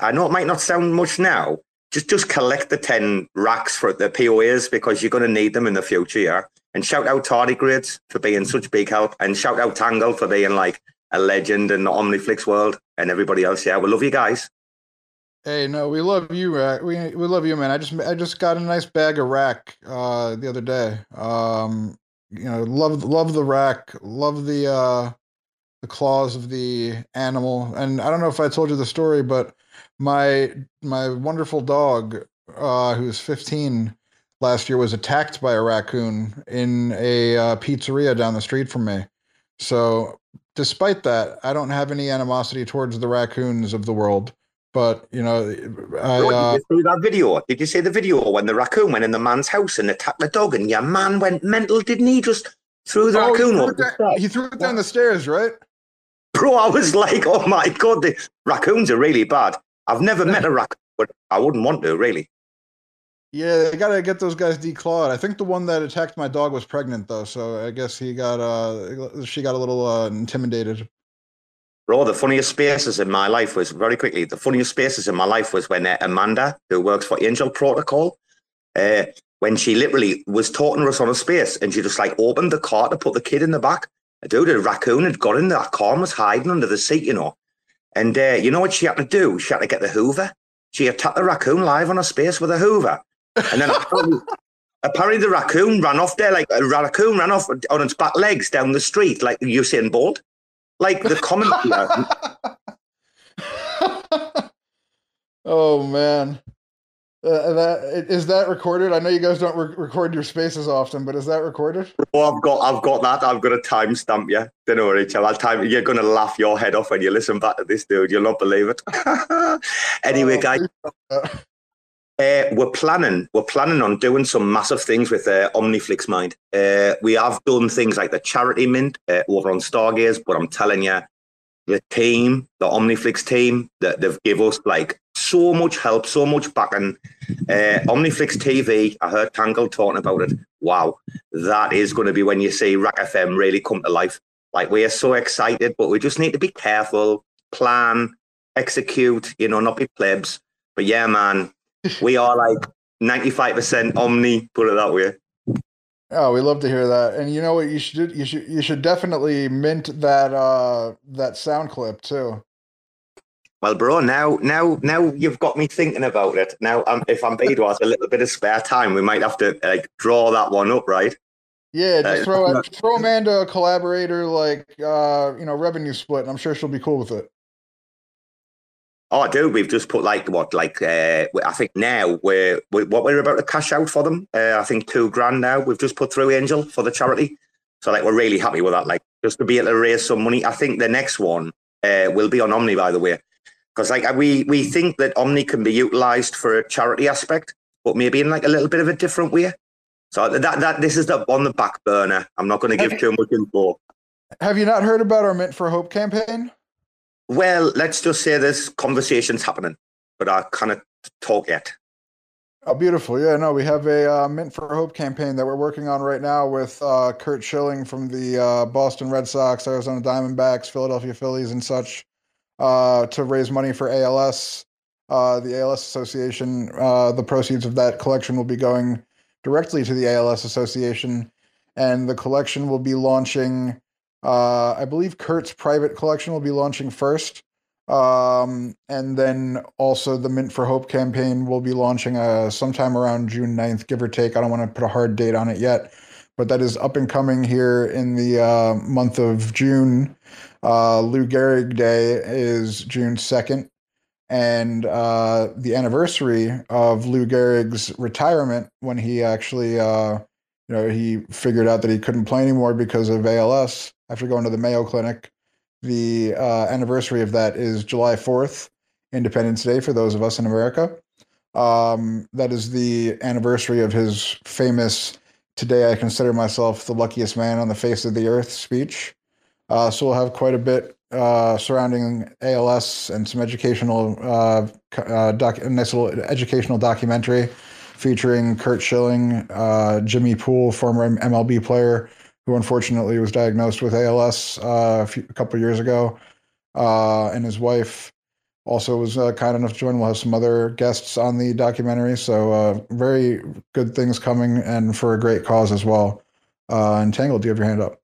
Speaker 9: I know it might not sound much now, just just collect the 10 racks for the POAs because you're going to need them in the future. Yeah. And shout out Tardigrades for being such big help. And shout out Tangle for being like a legend in the Omniflix world and everybody else. Yeah. We love you guys.
Speaker 2: Hey, no, we love you, Rack. We we love you, man. I just I just got a nice bag of rack uh the other day. Um, you know, love love the rack, love the uh the claws of the animal. And I don't know if I told you the story, but my my wonderful dog, uh, who's 15 last year, was attacked by a raccoon in a uh, pizzeria down the street from me. So, despite that, I don't have any animosity towards the raccoons of the world. But you know, I uh,
Speaker 9: did you see that video? Did you see the video when the raccoon went in the man's house and attacked the dog, and your man went mental? Didn't he? Just threw the
Speaker 2: oh,
Speaker 9: raccoon
Speaker 2: he threw, it down, he threw it down the stairs, right?
Speaker 9: Bro, I was like, oh my god, the raccoons are really bad. I've never met a raccoon, but I wouldn't want to really.
Speaker 2: Yeah, they gotta get those guys declawed. I think the one that attacked my dog was pregnant though, so I guess he got uh she got a little uh, intimidated.
Speaker 9: Bro, the funniest spaces in my life was very quickly. The funniest spaces in my life was when uh, Amanda, who works for Angel Protocol, uh, when she literally was talking to us on a space, and she just like opened the car to put the kid in the back. Dude, a raccoon had got in that car and was hiding under the seat, you know. And uh, you know what she had to do? She had to get the Hoover. She attacked the raccoon live on a space with a Hoover. And then apparently, apparently the raccoon ran off there, like a raccoon ran off on its back legs down the street, like Usain Bolt. Like the comment.
Speaker 2: oh man. Uh, that is that recorded? I know you guys don't re- record your spaces often, but is that recorded?
Speaker 9: Oh, I've got, I've got that. I've got a timestamp. Yeah, don't worry, Chal. I'll time. You're gonna laugh your head off when you listen back to this, dude. You'll not believe it. anyway,
Speaker 2: Oh,
Speaker 9: guys, uh, we're planning. We're planning on doing some massive things with uh, OmniFlix Mind. Uh, we have done things like the charity mint uh, over on Stargaze, but I'm telling you, the team, the OmniFlix team, that they've give us like so much help, so much backing. Uh, OmniFlix TV, I heard Tangle talking about it. Wow, that is going to be when you see RAC FM really come to life. Like we are so excited, but we just need to be careful, plan, execute. You know, not be plebs. But yeah, man, we are like ninety-five percent Omni. Put it that way.
Speaker 2: Oh, we love to hear that. And you know what you should do? You should you should definitely mint that uh that sound clip too.
Speaker 9: Well, bro, now now now you've got me thinking about it. Now, um, if I'm paid was a little bit of spare time, we might have to like draw that one up, right?
Speaker 2: Yeah, just
Speaker 9: Uh,
Speaker 2: throw it, throw Amanda a collaborator like uh you know revenue split, and I'm sure she'll be cool with it.
Speaker 9: Oh, dude, we've just put like what, like uh, I think now we're we, what we're about to cash out for them. Uh, I think two grand now. We've just put through Angel for the charity, so like we're really happy with that. Like just to be able to raise some money. I think the next one uh, will be on Omni, by the way, because like we we think that Omni can be utilized for a charity aspect, but maybe in like a little bit of a different way. So that that this is the on the back burner. I'm not going to give too much info.
Speaker 2: Have you not heard about our Mint for Hope campaign?
Speaker 9: Well, let's just say there's conversations happening, but I cannot talk yet.
Speaker 2: Oh, beautiful. Yeah, no, we have a uh, Mint for Hope campaign that we're working on right now with uh, Curt Schilling from the uh, Boston Red Sox, Arizona Diamondbacks, Philadelphia Phillies, and such uh, to raise money for ALS. Uh, the ALS Association, uh, the proceeds of that collection will be going directly to the ALS Association, and the collection will be launching. I believe Curt's private collection will be launching first um, and then also the Mint for Hope campaign will be launching uh, sometime around June 9th, give or take. I don't want to put a hard date on it yet, but that is up and coming here in the uh, month of June. Uh, Lou Gehrig Day is June 2nd. And uh, the anniversary of Lou Gehrig's retirement, when he actually, uh, you know, he figured out that he couldn't play anymore because of ALS after going to the Mayo Clinic the uh, anniversary of that is July 4th, Independence Day for those of us in America. Um, that is the anniversary of his famous Today I Consider Myself the Luckiest Man on the Face of the Earth speech. Uh, so we'll have quite a bit uh, surrounding ALS and some educational, uh, uh, doc- nice little educational documentary featuring Curt Schilling, uh, Jimmy Poole, former MLB player, who unfortunately was diagnosed with ALS uh, a, few, a couple years ago, uh, and his wife also was uh, kind enough to join. We'll have some other guests on the documentary, so uh, very good things coming, and for a great cause as well. Uh, and Tangle, do you have your hand up?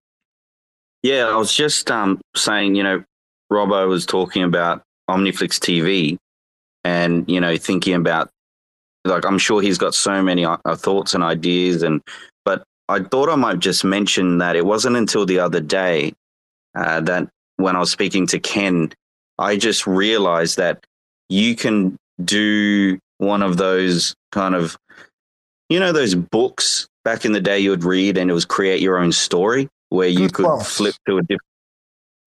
Speaker 8: Yeah, I was just um, saying, you know, Robo was talking about Omniflix TV, and you know, thinking about like I'm sure he's got so many uh, thoughts and ideas, and I thought I might just mention that it wasn't until the other day uh, that when I was speaking to Ken, I just realized that you can do one of those kind of, you know, those books back in the day you would read and it was create your own story where you could flip to a different.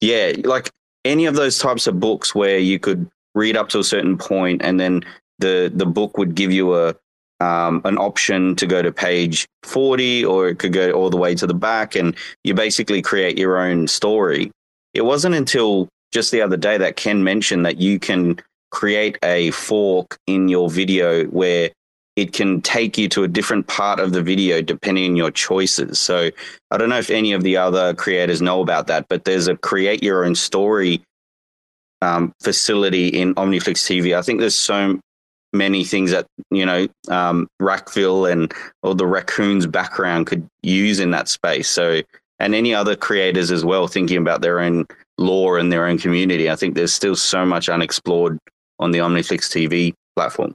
Speaker 8: Yeah, like any of those types of books where you could read up to a certain point and then the the book would give you a um, an option to go to page 40 or it could go all the way to the back and you basically create your own story. It wasn't until just the other day that Ken mentioned that you can create a fork in your video where it can take you to a different part of the video depending on your choices. So I don't know if any of the other creators know about that, but there's a create your own story um, facility in OmniFlix TV. I think there's so many things that you know um, Rackville and all the raccoons background could use in that space. So and any other creators as well thinking about their own lore and their own community. I think there's still so much unexplored on the Omniflix TV platform.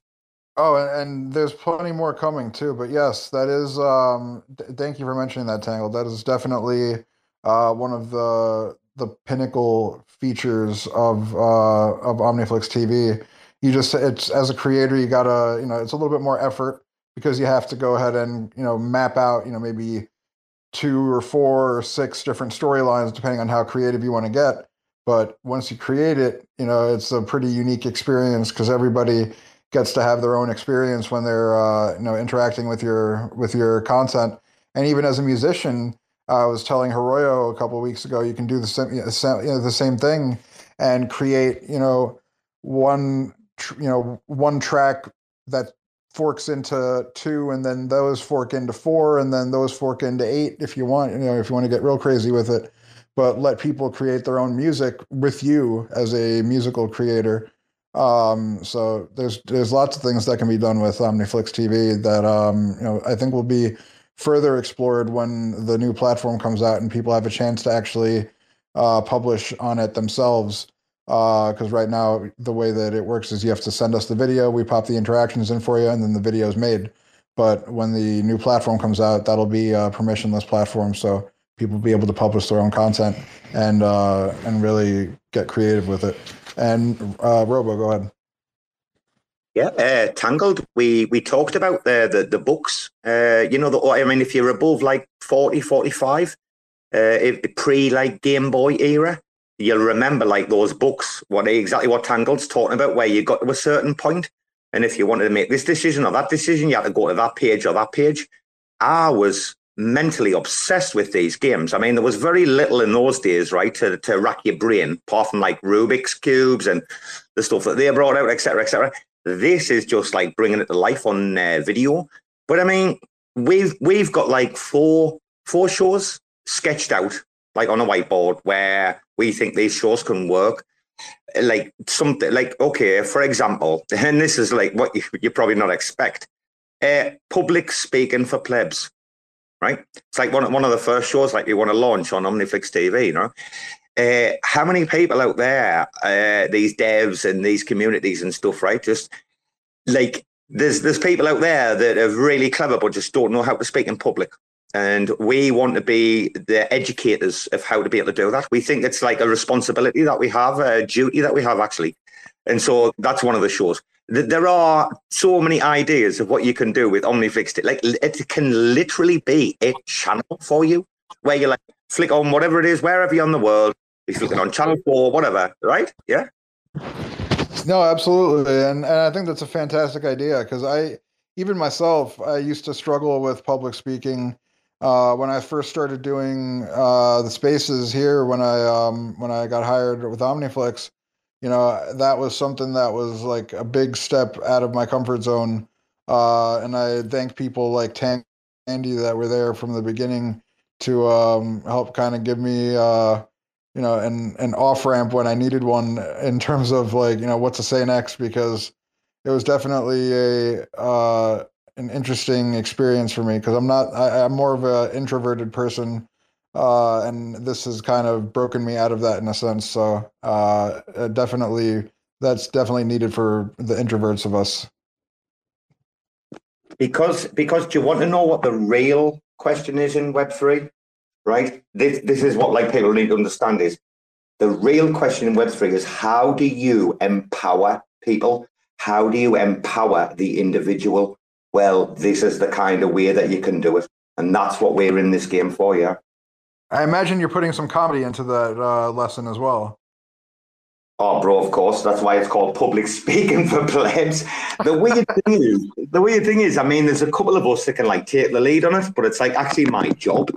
Speaker 2: Oh, and there's plenty more coming too. But yes, that is. Um, thank you for mentioning that, Tangle. That is definitely uh, one of the the pinnacle features of uh, of Omniflix TV you just it's as a creator you gotta you know it's a little bit more effort because you have to go ahead and you know map out you know maybe two or four or six different storylines depending on how creative you want to get. But once you create it you know it's a pretty unique experience because everybody gets to have their own experience when they're uh, you know interacting with your with your content. And even as a musician i was telling Hiroyo a couple of weeks ago you can do the same you know, the same thing and create you know one you know one track that forks into two and then those fork into four and then those fork into eight if you want you know if you want to get real crazy with it. But let people create their own music with you as a musical creator. Um, so there's there's lots of things that can be done with omniflix tv that um, you know i think will be further explored when the new platform comes out and people have a chance to actually uh, publish on it themselves because uh, right now the way that it works is you have to send us the video, we pop the interactions in for you, and then the video is made. But when the new platform comes out, that'll be a permissionless platform, so people will be able to publish their own content and uh, and really get creative with it. And uh, Robo, go ahead.
Speaker 9: Yeah, uh, Tangled. We we talked about the the, the books. Uh, you know, the, I mean, if you're above like 40, 45, uh, pre like Game Boy era, you'll remember like those books, what exactly what Tangled's talking about, where you got to a certain point, and if you wanted to make this decision or that decision, you had to go to that page or that page. I was mentally obsessed with these games. I mean, there was very little in those days, right, to, to rack your brain, apart from like Rubik's cubes and the stuff that they brought out, etc., etc. This is just like bringing it to life on uh, video. But I mean, we've we've got like four four shows sketched out like on a whiteboard where we think these shows can work. Like something like okay for example and this is like what you, you probably not expect uh, public speaking for plebs right? It's like one, one of the first shows like we want to launch on omniflix tv you know? Uh, how many people out there uh, these devs and these communities and stuff right? Just like there's there's people out there that are really clever but just don't know how to speak in public and we want to be the educators of how to be able to do that. We think it's like a responsibility that we have, a duty that we have actually. And so that's one of the shows. There are so many ideas of what you can do with OmniFlix. Like it can literally be a channel for you where you like flick on whatever it is, wherever you're on the world. You flick it on channel four, whatever, right? Yeah.
Speaker 2: No, absolutely. And, and I think that's a fantastic idea because I, even myself, I used to struggle with public speaking uh, when I first started doing uh, the spaces here, when I um, when I got hired with OmniFlix, you know that was something that was like a big step out of my comfort zone. Uh, and I thank people like Tandy that were there from the beginning to um, help kind of give me uh, you know an an off ramp when I needed one in terms of like you know what to say next because it was definitely a uh, an interesting experience for me because I'm not I, am more of an introverted person, uh, and this has kind of broken me out of that in a sense. So uh, definitely that's definitely needed for the introverts of us.
Speaker 9: Because because do you want to know what the real question is in Web three? Right. This this is what like people need to understand is the real question in Web three is how do you empower people? How do you empower the individual? Well, this is the kind of way that you can do it. And that's what we're in this game for, yeah.
Speaker 2: I imagine you're putting some comedy into that uh, lesson as well.
Speaker 9: Oh, bro, of course. That's why it's called public speaking for plebs. The weird thing is, the weird thing is, I mean, there's a couple of us that can like take the lead on it, but it's like actually my job.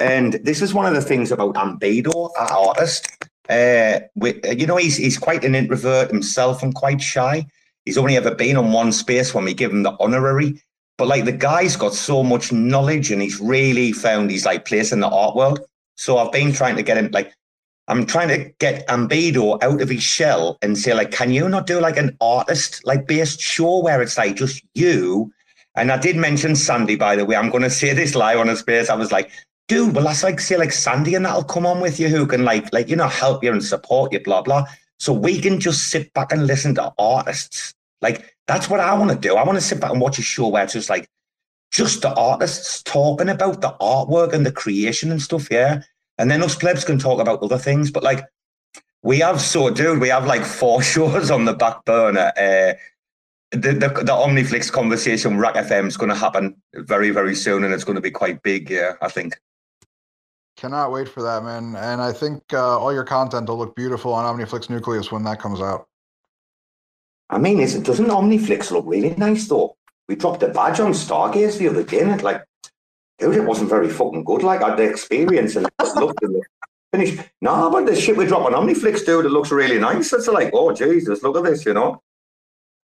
Speaker 9: And this is one of the things about Ambedo, our artist. Uh, we, you know, he's he's quite an introvert himself and quite shy. He's only ever been on one space when we give him the honorary. But like the guy's got so much knowledge and he's really found his like place in the art world. So I've been trying to get him like I'm trying to get Ambido out of his shell and say like, can you not do like an artist like based show where it's like just you? And I did mention Sandy by the way. I'm going to say this live on a space. I was like, dude, well that's like say like Sandy and that'll come on with you who can like like you know help you and support you, blah blah. So we can just sit back and listen to artists like that's what I want to do. I want to sit back and watch a show where it's just like just the artists talking about the artwork and the creation and stuff, yeah. And then us plebs can talk about other things. But like we have so dude, we have like four shows on the back burner. Uh, the, the the Omniflix conversation RAC FM is going to happen very very soon, and it's going to be quite big. Yeah, I think.
Speaker 2: Cannot wait for that, man. And I think uh, all your content will look beautiful on Omniflix Nucleus when that comes out.
Speaker 9: I mean, is, doesn't Omniflix look really nice though? We dropped a badge on Stargaze the other day, and it like, dude, it wasn't very fucking good. Like, I had the experience and looked and finished. No, but the shit we drop on Omniflix, dude, it looks really nice. It's like, oh Jesus, look at this, you know.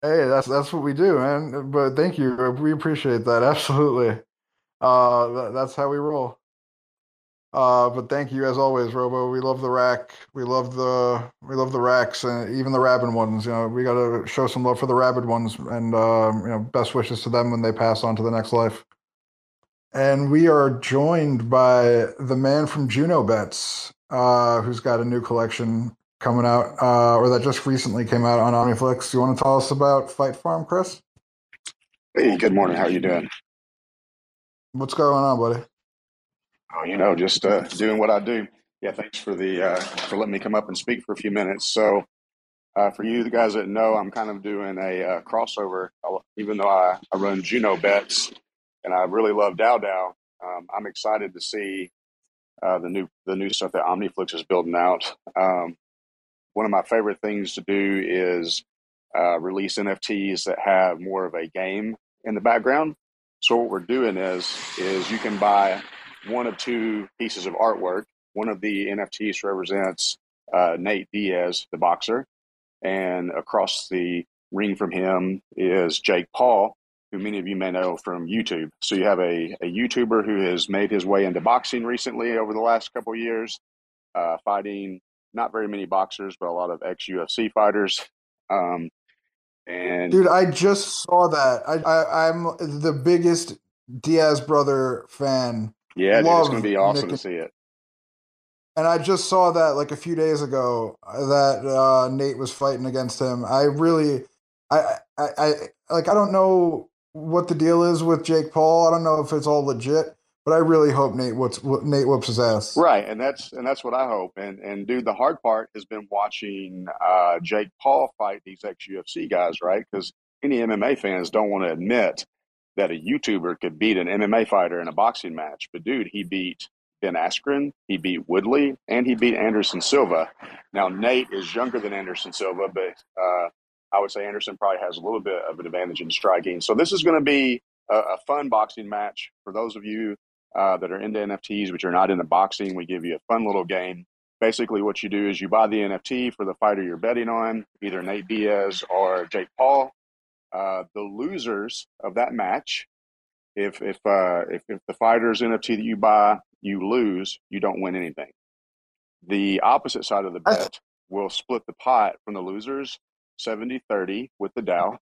Speaker 2: Hey, that's that's what we do, man. But thank you, we appreciate that absolutely. Uh, that's how we roll. Uh, but thank you as always, Robo. We love the rack. We love the we love the racks and even the rabid ones. You know, we got to show some love for the rabid ones, and um, you know, best wishes to them when they pass on to the next life. And we are joined by the man from Juno Bets, uh, who's got a new collection coming out, uh, or that just recently came out on Omniflix. Do you want to tell us about Fight Farm, Chris?
Speaker 10: Hey, good morning. How are you doing?
Speaker 2: What's going on, buddy?
Speaker 10: Oh, you know, just uh, doing what I do. Yeah, thanks for the uh, for letting me come up and speak for a few minutes. So, uh, for you, the guys that know, I'm kind of doing a uh, crossover. Even though I, I run Juno bets, and I really love DAO DAO, um, I'm excited to see uh, the new the new stuff that OmniFlix is building out. Um, one of my favorite things to do is release NFTs that have more of a game in the background. So what we're doing is is you can buy one of two pieces of artwork. One of the NFTs represents uh, Nate Diaz, the boxer, and across the ring from him is Jake Paul, who many of you may know from YouTube. So you have a, a YouTuber who has made his way into boxing recently over the last couple years, uh, fighting not very many boxers, but a lot of ex UFC fighters. Um, and
Speaker 2: Dude, I just saw that. I, I I'm the biggest Diaz brother fan,
Speaker 10: yeah, dude, it's going to be awesome
Speaker 2: Nick
Speaker 10: to see it.
Speaker 2: and I just saw that like a few days ago that uh, Nate was fighting against him. I really, I, I, I like. I don't know what the deal is with Jake Paul. I don't know if it's all legit, but I really hope Nate whoops Nate whoops his ass.
Speaker 10: Right, and that's and that's what I hope. And and dude, the hard part has been watching uh, Jake Paul fight these ex UFC guys, right? Because any MMA fans don't want to admit that a YouTuber could beat an MMA fighter in a boxing match. But dude, he beat Ben Askren, he beat Woodley, and he beat Anderson Silva. Now Nate is younger than Anderson Silva, but uh, I would say Anderson probably has a little bit of an advantage in striking. So this is going to be a, a fun boxing match for those of you uh, that are into NFTs, but you're not into boxing. We give you a fun little game. Basically, what you do is you buy the NFT for the fighter you're betting on, either Nate Diaz or Jake Paul. Uh, the losers of that match, if if, uh, if if the fighter's NFT that you buy, you lose, you don't win anything. The opposite side of the bet will split the pot from the losers 70 30 with the DAO.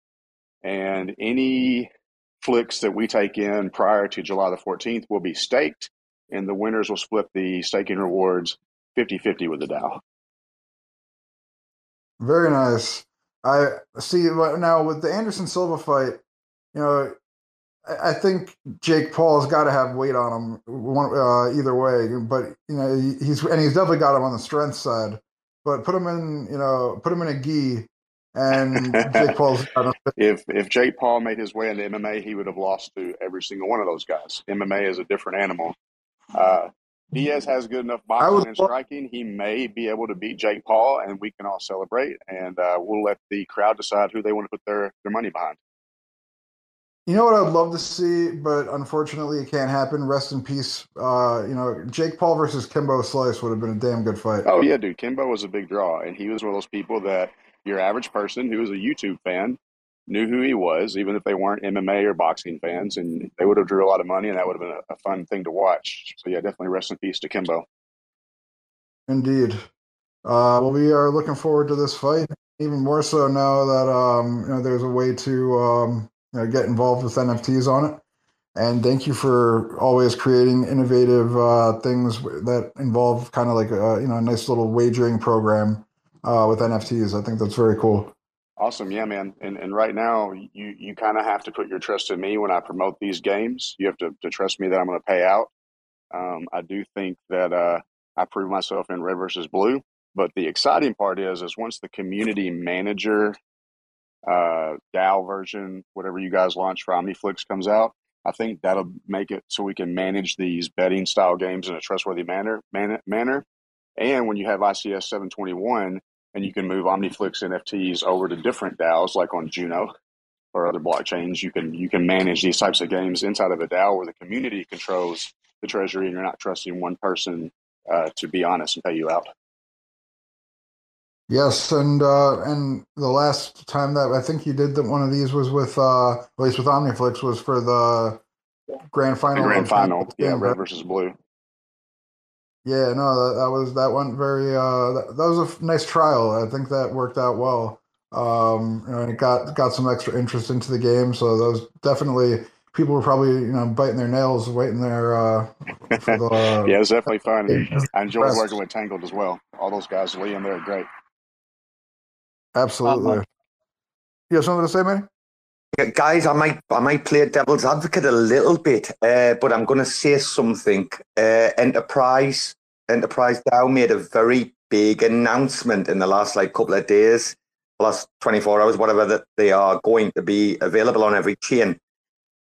Speaker 10: And any FLIX that we take in prior to July the 14th will be staked, and the winners will split the staking rewards 50 50 with the DAO.
Speaker 2: Very nice. I see now with the Anderson Silva fight. You know, I I think Jake Paul's got to have weight on him one, uh, either way. But you know, he- he's and he's definitely got him on the strength side. But put him in, you know, put him in a gi, and Jake Paul's got him.
Speaker 10: If if Jake Paul made his way into MMA, he would have lost to every single one of those guys. MMA is a different animal. Uh, Diaz has good enough boxing and striking. He may be able to beat Jake Paul, and we can all celebrate. And uh, we'll let the crowd decide who they want to put their, their money behind.
Speaker 2: You know what I'd love to see, but unfortunately it can't happen. Rest in peace. Uh, you know, Jake Paul versus Kimbo Slice would have been a damn good fight.
Speaker 10: Oh yeah, dude. Kimbo was a big draw, and he was one of those people that your average person who was a YouTube fan knew who he was, even if they weren't MMA or boxing fans, and they would have drew a lot of money, and that would have been a, a fun thing to watch. So yeah, definitely rest in peace to Kimbo.
Speaker 2: Indeed. Uh, well, we are looking forward to this fight even more so now that um, you know there's a way to um, you know, get involved with NFTs on it. And thank you for always creating innovative uh, things that involve kind of like a you know a nice little wagering program uh, with NFTs. I think that's very cool.
Speaker 10: Awesome, yeah, man. And and right now, you you kind of have to put your trust in me when I promote these games. You have to, to trust me that I'm going to pay out. Um, I do think that uh, I proved myself in red versus blue. But the exciting part is, is once the community manager uh, DAO version, whatever you guys launch for OmniFlix comes out, I think that'll make it so we can manage these betting style games in a trustworthy manner. Man, manner. And when you have ICS 721 and you can move OmniFlix NFTs over to different DAOs, like on Juno or other blockchains, you can you can manage these types of games inside of a DAO where the community controls the treasury, and you're not trusting one person uh, to be honest and pay you out.
Speaker 2: Yes, and uh, and the last time that I think you did that one of these was with uh, at least with OmniFlix was for the grand
Speaker 10: The
Speaker 2: final.
Speaker 10: grand final, yeah, red versus blue.
Speaker 2: Yeah, no, that, that was that went very. Uh, that, that was a f- nice trial. I think that worked out well. Um, you know, and it got got some extra interest into the game. So that was definitely people were probably you know biting their nails, waiting there uh, for the.
Speaker 10: yeah, it was definitely fun. I enjoyed
Speaker 2: Rest.
Speaker 10: working with Tangled as well. All those guys, Lee and they're great.
Speaker 2: Absolutely. You have something to say, man?
Speaker 9: Yeah, Guys, I might I might play devil's advocate a little bit, uh, but I'm going to say something. Uh, Enterprise Enterprise DAO made a very big announcement in the last like couple of days, last 24 hours, whatever, that they are going to be available on every chain.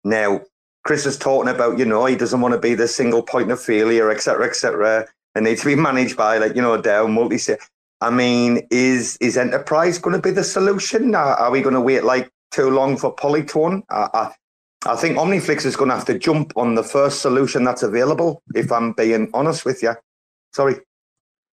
Speaker 9: Now, Chris is talking about, you know, he doesn't want to be the single point of failure, et cetera, et cetera. It needs to be managed by like, you know, DAO, multi I mean, is is enterprise going to be the solution? Are, are we going to wait like too long for Polytone? I, I, I think Omniflix is going to have to jump on the first solution that's available. If I'm being honest with you, sorry.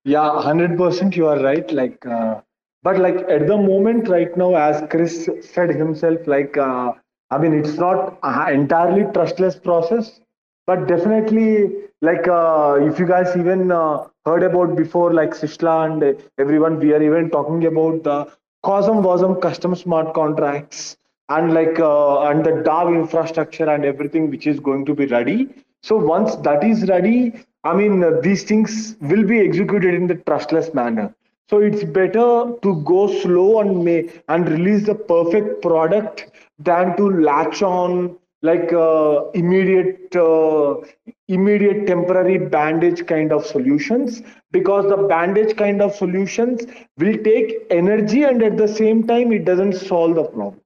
Speaker 7: Yeah, hundred percent. You are right. Like, uh, but like at the moment, right now, as Chris said himself, like, uh, I mean, it's not entirely trustless process, but definitely, like, uh, if you guys even uh, heard about before, like Sishla and everyone, we are even talking about the CosmWasm custom smart contracts and like uh, and the DAO infrastructure and everything which is going to be ready. So once that is ready, I mean uh, these things will be executed in the trustless manner. So it's better to go slow and may and release the perfect product than to latch on like uh, immediate uh, immediate temporary bandage kind of solutions because the bandage kind of solutions will take energy and at the same time it doesn't solve the problem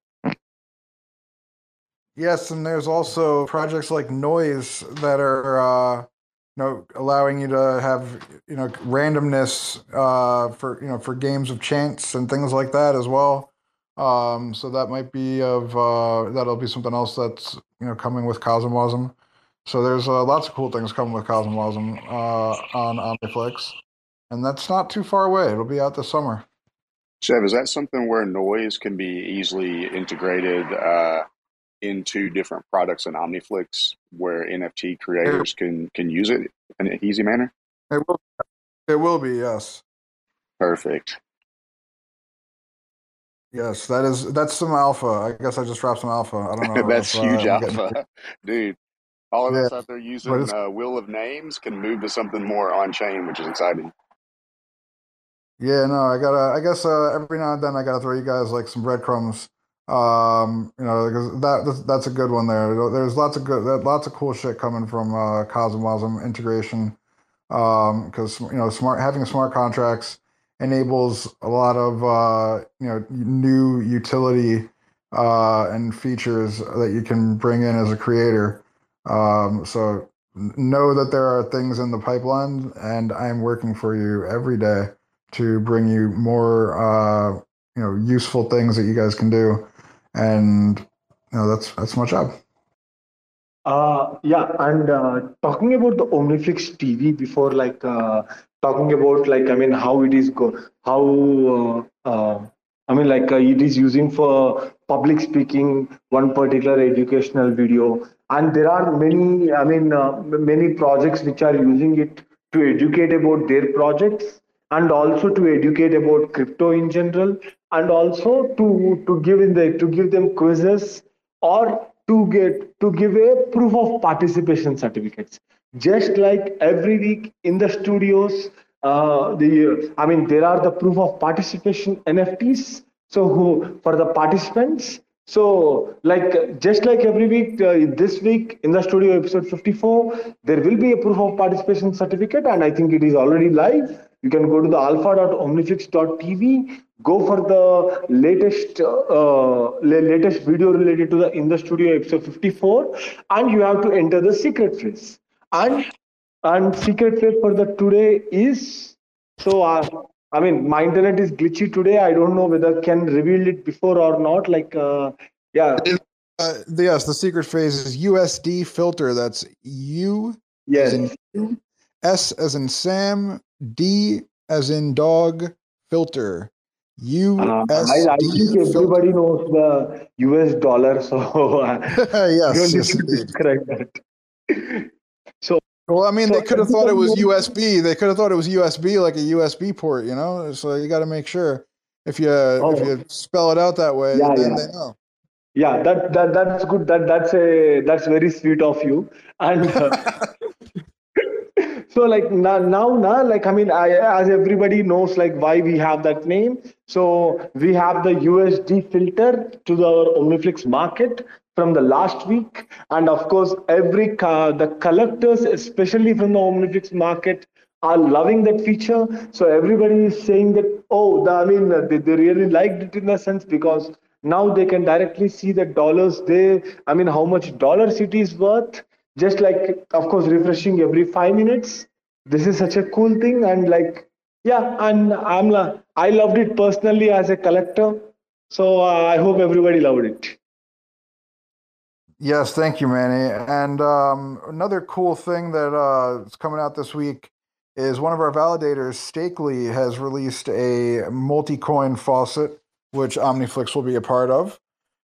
Speaker 2: Yes, and there's also projects like Nois that are, uh, know, allowing you to have, you know, randomness uh, for, you know, for games of chance and things like that as well. Um, so that might be of uh, that'll be something else that's you know coming with Cosmwasm. So there's uh, lots of cool things coming with Cosmwasm uh, on Omniflix, and that's not too far away. It'll be out this summer.
Speaker 10: Chev, is that something where Nois can be easily integrated uh, into different products in Omniflix where NFT creators can can use it in an easy manner?
Speaker 2: It will. It will be yes.
Speaker 10: Perfect.
Speaker 2: Yes, that is that's some alpha. I guess I just dropped some alpha. I don't know.
Speaker 10: That's
Speaker 2: if,
Speaker 10: huge
Speaker 2: uh, I'm getting-
Speaker 10: alpha, dude. All of us out there using uh, Wheel of Names can move to something more on chain, which is exciting.
Speaker 2: Yeah, no, I gotta. I guess uh, every now and then I gotta throw you guys like some breadcrumbs. Um, you know, because that that's, a good one there. There's lots of good, lots of cool shit coming from uh, Cosmwasm integration. Um, because you know, smart having smart contracts enables a lot of uh, you know new utility uh, and features that you can bring in as a creator. Um, so know that there are things in the pipeline, and I'm working for you every day to bring you more uh, you know useful things that you guys can do, and you know that's that's my job.
Speaker 7: Uh, yeah, and uh, talking about the Omniflix TV before, like uh, talking about like I mean how it is go how uh, uh, I mean like uh, it is using for public speaking one particular educational video, and there are many I mean many projects which are using it to educate about their projects and also to educate about crypto in general and also to to give in the to give them quizzes or to get to give a proof of participation certificates. Just like every week in the studios uh, the i mean there are the proof of participation nfts so who for the participants. So like just like every week uh, this week in the studio episode 54 there will be a proof of participation certificate and i think it is already live. You can go to the alpha.omniflix.tv go for the latest uh, la- latest video related to the in the studio episode 54 and you have to enter the secret phrase. And and secret phrase for the today is so uh, i mean my internet is glitchy today. I don't know whether can reveal it before or not. Like uh, yeah.
Speaker 2: Uh, yes, the secret phrase is USD filter. That's U
Speaker 7: yes
Speaker 2: as in you, S as in Sam, D as in dog, filter. U
Speaker 7: uh, I, I think everybody knows the us dollar so uh,
Speaker 2: yes, yes,
Speaker 7: describe that. So
Speaker 2: Well, I mean,
Speaker 7: so
Speaker 2: they could have thought it was USB. They could have thought it was USB, like a USB port. You know, so you got to make sure if you if
Speaker 7: oh.
Speaker 2: you spell it out that way,
Speaker 7: yeah
Speaker 2: then
Speaker 7: yeah.
Speaker 2: they know.
Speaker 7: yeah that, that that's good. That that's a that's very sweet of you. And uh, so like now, now now like i mean I, as everybody knows like why we have that name. So we have the usd filter to the omniflix market from the last week. And of course every ca- the collectors especially from the omniflix market are loving that feature. So everybody is saying that oh the, i mean uh, they, they really liked it in a sense because now they can directly see the dollars they i mean how much dollar city is worth just like of course refreshing every five minutes this is such a cool thing and like yeah and i'm i loved it personally as a collector so uh, i hope everybody loved it
Speaker 2: Yes, thank you, Manny. And um, another cool thing that uh, is coming out this week is one of our validators, Stakely, has released a multi-coin faucet, which OmniFlix will be a part of.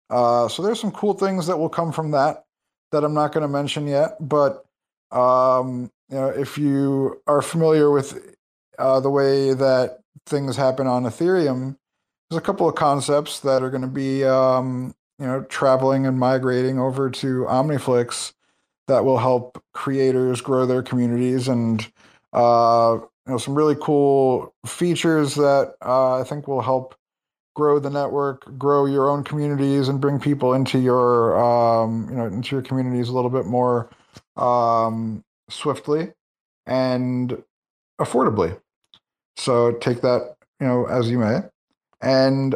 Speaker 2: Uh, so there's some cool things that will come from that that I'm not going to mention yet. But um, you know, if you are familiar with uh, the way that things happen on Ethereum, there's a couple of concepts that are going to be um, you know traveling and migrating over to OmniFlix that will help creators grow their communities and uh, you know, some really cool features that uh, I think will help grow the network, grow your own communities, and bring people into your um, you know into your communities a little bit more um, swiftly and affordably. So take that you know as you may, and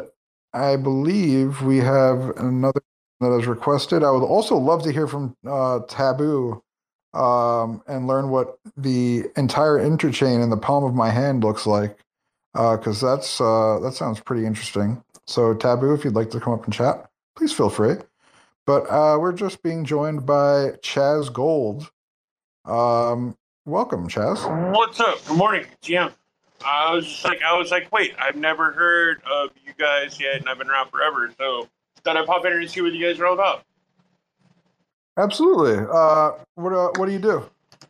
Speaker 2: I believe we have another that is requested. I would also love to hear from uh, Taboo um, and learn what the entire interchain in the palm of my hand looks like, because uh, that's uh, that sounds pretty interesting. So, Taboo, if you'd like to come up and chat, please feel free. But uh, we're just being joined by Chazz Gold. Um, welcome, Chazz.
Speaker 11: What's up? Good morning, GM. I was just like, I was like, wait, I've never heard of you guys yet, and I've been around forever, so thought I'd pop in and see what you guys are all about.
Speaker 2: Absolutely. Uh, what uh, what do you do?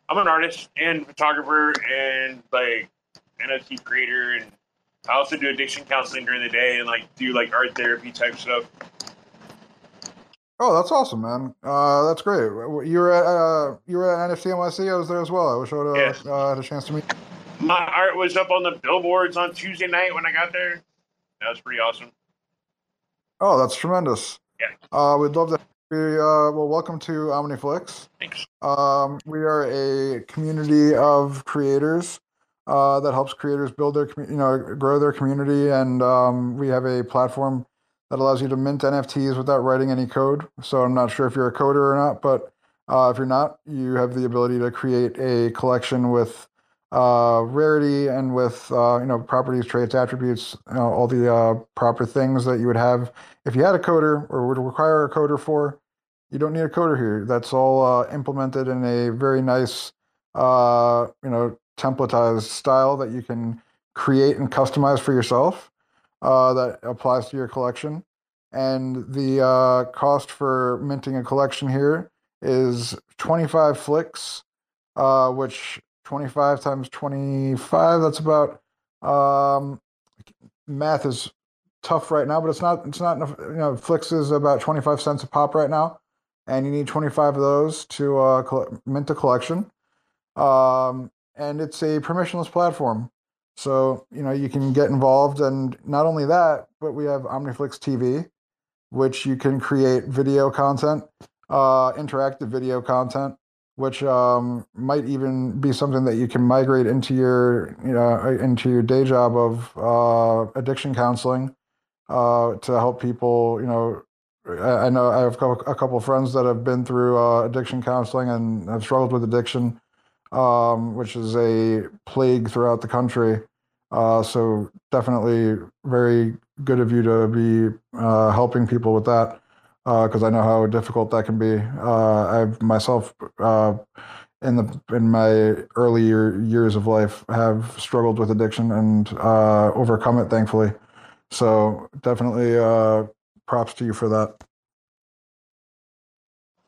Speaker 11: I'm an artist and photographer and like NFT creator, and I also do addiction counseling during the day and like do like art therapy type stuff.
Speaker 2: Oh, that's awesome, man. Uh, that's great. You were at uh, you were at NFT NYC. I was there as well. I wish I would have uh, had a chance to meet.
Speaker 11: My art was up on the billboards on Tuesday night when I got there. That was pretty awesome.
Speaker 2: Oh, that's tremendous.
Speaker 11: Yeah.
Speaker 2: Uh, we'd love to we, uh, well, welcome to OmniFlix.
Speaker 11: Thanks.
Speaker 2: Um, we are a community of creators uh, that helps creators build their, you know, grow their community, and um, we have a platform that allows you to mint NFTs without writing any code. So I'm not sure if you're a coder or not, but uh, if you're not, you have the ability to create a collection with uh, rarity and with uh, you know properties, traits, attributes, you know, all the uh, proper things that you would have if you had a coder or would require a coder for. You don't need a coder here. That's all uh, implemented in a very nice, uh, you know, templatized style that you can create and customize for yourself. Uh, that applies to your collection, and the cost for minting a collection here is 25 FLIX, which 25 times 25 that's about um math is tough right now but it's not it's not enough you know FLIX is about 25 cents a pop right now and you need 25 of those to uh, mint a collection um and it's a permissionless platform. So you know you can get involved and not only that but we have omniflix tv which you can create video content uh interactive video content which um, might even be something that you can migrate into your you know uh, into your day job of uh, addiction counseling uh, to help people you know I, know I have a couple friends that have been through uh, addiction counseling and have struggled with addiction, um, which is a plague throughout the country. Uh, so definitely very good of you to be uh, helping people with that because uh, I know how difficult that can be. Uh, I've myself uh, in the in my earlier years of life have struggled with addiction and uh, overcome it, thankfully. So definitely props to you for that.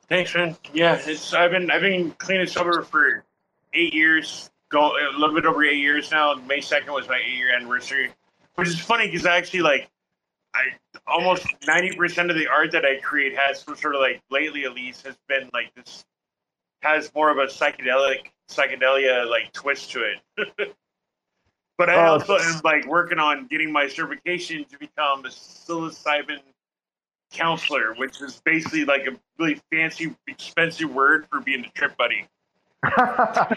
Speaker 11: Thanks, man. Yeah, it's I've been I've been clean and sober for eight years, go a little bit over eight years now. May second was my eight year anniversary, which is funny because I actually like I almost ninety percent of the art that I create has some sort of like lately at least has been like this has more of a psychedelic psychedelia like twist to it. but I oh, also am like working on getting my certification to become a psilocybin counselor, which is basically like a really fancy, expensive word for being a trip buddy.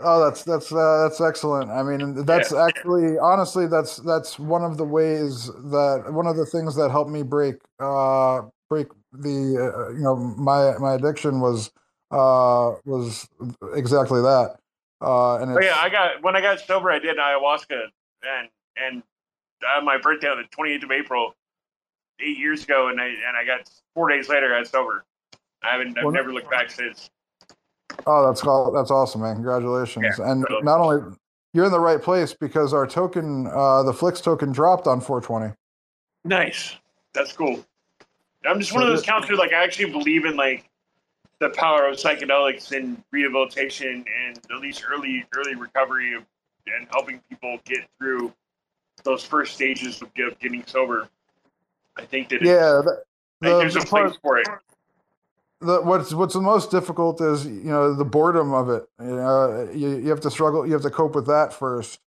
Speaker 2: Oh, that's that's uh, that's excellent. I mean, that's yeah. actually honestly that's that's one of the ways that one of the things that helped me break uh break the uh, you know my my addiction was uh was exactly that. Uh and
Speaker 11: oh, yeah, I got when I got sober I did ayahuasca and and on my birthday on the 28th of April eight years ago, and I and I got four days later I got sober. I haven't I've
Speaker 2: Well,
Speaker 11: never looked back since.
Speaker 2: Oh, that's all, that's awesome, man! Congratulations. and not only you're in the right place because our token, uh, the Flix token, dropped on 420.
Speaker 11: Nice. That's cool. I'm just
Speaker 2: So
Speaker 11: one of those counselors. Like I actually believe in like the power of psychedelics and rehabilitation and at least early early recovery of, and helping people get through those first stages of getting sober. I think that it's,
Speaker 2: Yeah,
Speaker 11: think
Speaker 2: the-
Speaker 11: there's
Speaker 2: the
Speaker 11: a place
Speaker 2: part-
Speaker 11: for it.
Speaker 2: The what's what's the most difficult is you know the boredom of it. You know, you, you have to struggle. You have to cope with that first,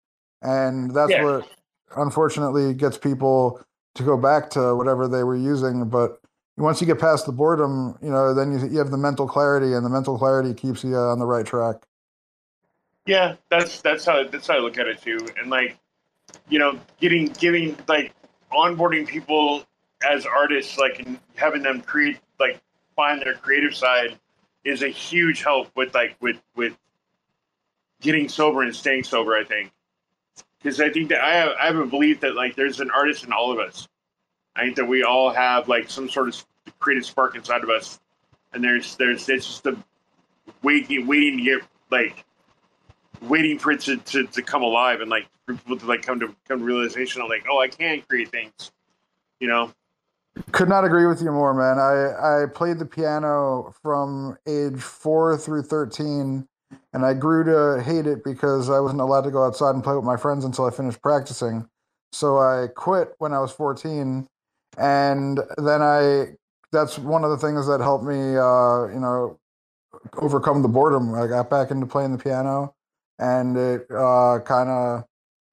Speaker 2: and that's
Speaker 11: Yeah.
Speaker 2: what unfortunately gets people to go back to whatever they were using. But once you get past the boredom, you know, then you you have the mental clarity, and the mental clarity keeps you on the right track.
Speaker 11: Yeah, that's that's how that's how I look at it too. And like, you know, getting giving like onboarding people as artists, like and having them create like find their creative side is a huge help with like with with getting sober and staying sober. I think because I think that I have I have a belief that like there's an artist in all of us. I think that we all have like some sort of creative spark inside of us, and there's there's it's just a waiting waiting to get like waiting for it to, to, to come alive and like for people to like come to come to realization of like oh I can create things, you know.
Speaker 2: Could not agree with you more, man. I, I played the piano from age four through 13, and I grew to hate it because I wasn't allowed to go outside and play with my friends until I finished practicing. So I quit when I was 14, and then I that's one of the things that helped me, uh, you know, overcome the boredom. I got back into playing the piano, and it uh, kind of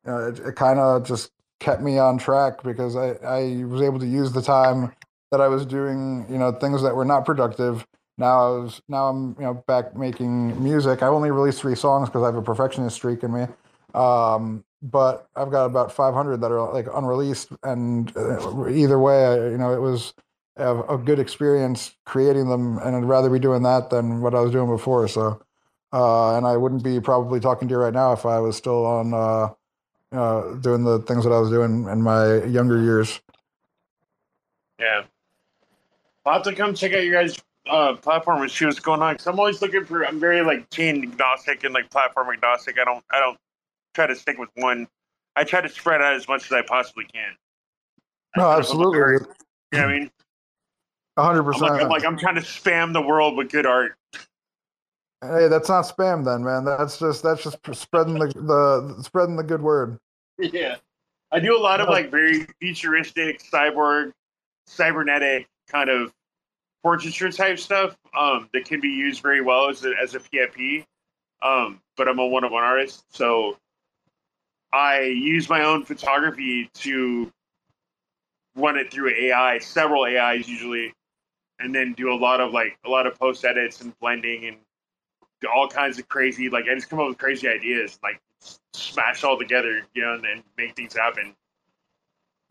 Speaker 2: uh, it, it kind of just kept me on track because I, I was able to use the time that I was doing, you know, things that were not productive. Now I was now I'm you know back making music. I only released three songs because I have a perfectionist streak in me. Um, but I've got about 500 that are like unreleased, and uh, either way, you know, it was a good experience creating them, and I'd rather be doing that than what I was doing before. So, uh, and I wouldn't be probably talking to you right now if I was still on uh, uh, doing the things that I was doing in my younger years.
Speaker 11: Yeah. I'll have to come check out your guys' uh, platform and see what's going on. Cause I'm always looking for. I'm very like chain agnostic and like platform agnostic. I don't. I don't try to stick with one. I try to spread out as much as I possibly can.
Speaker 2: No, absolutely,
Speaker 11: You know what I mean?
Speaker 2: hundred
Speaker 11: I'm like,
Speaker 2: percent.
Speaker 11: I'm like I'm trying to spam the world with good art.
Speaker 2: Hey, that's not spam, then, man. That's just that's just spreading the the spreading the good word.
Speaker 11: Yeah. I do a lot of like very futuristic cyborg, cybernetic kind of portraiture type stuff um, that can be used very well as a, as a PFP. Um, but I'm a one of one artist, so I use my own photography to run it through AI, several AIs usually, and then do a lot of like a lot of post edits and blending and all kinds of crazy like I just come up with crazy ideas like smash all together, you know, and then make things happen.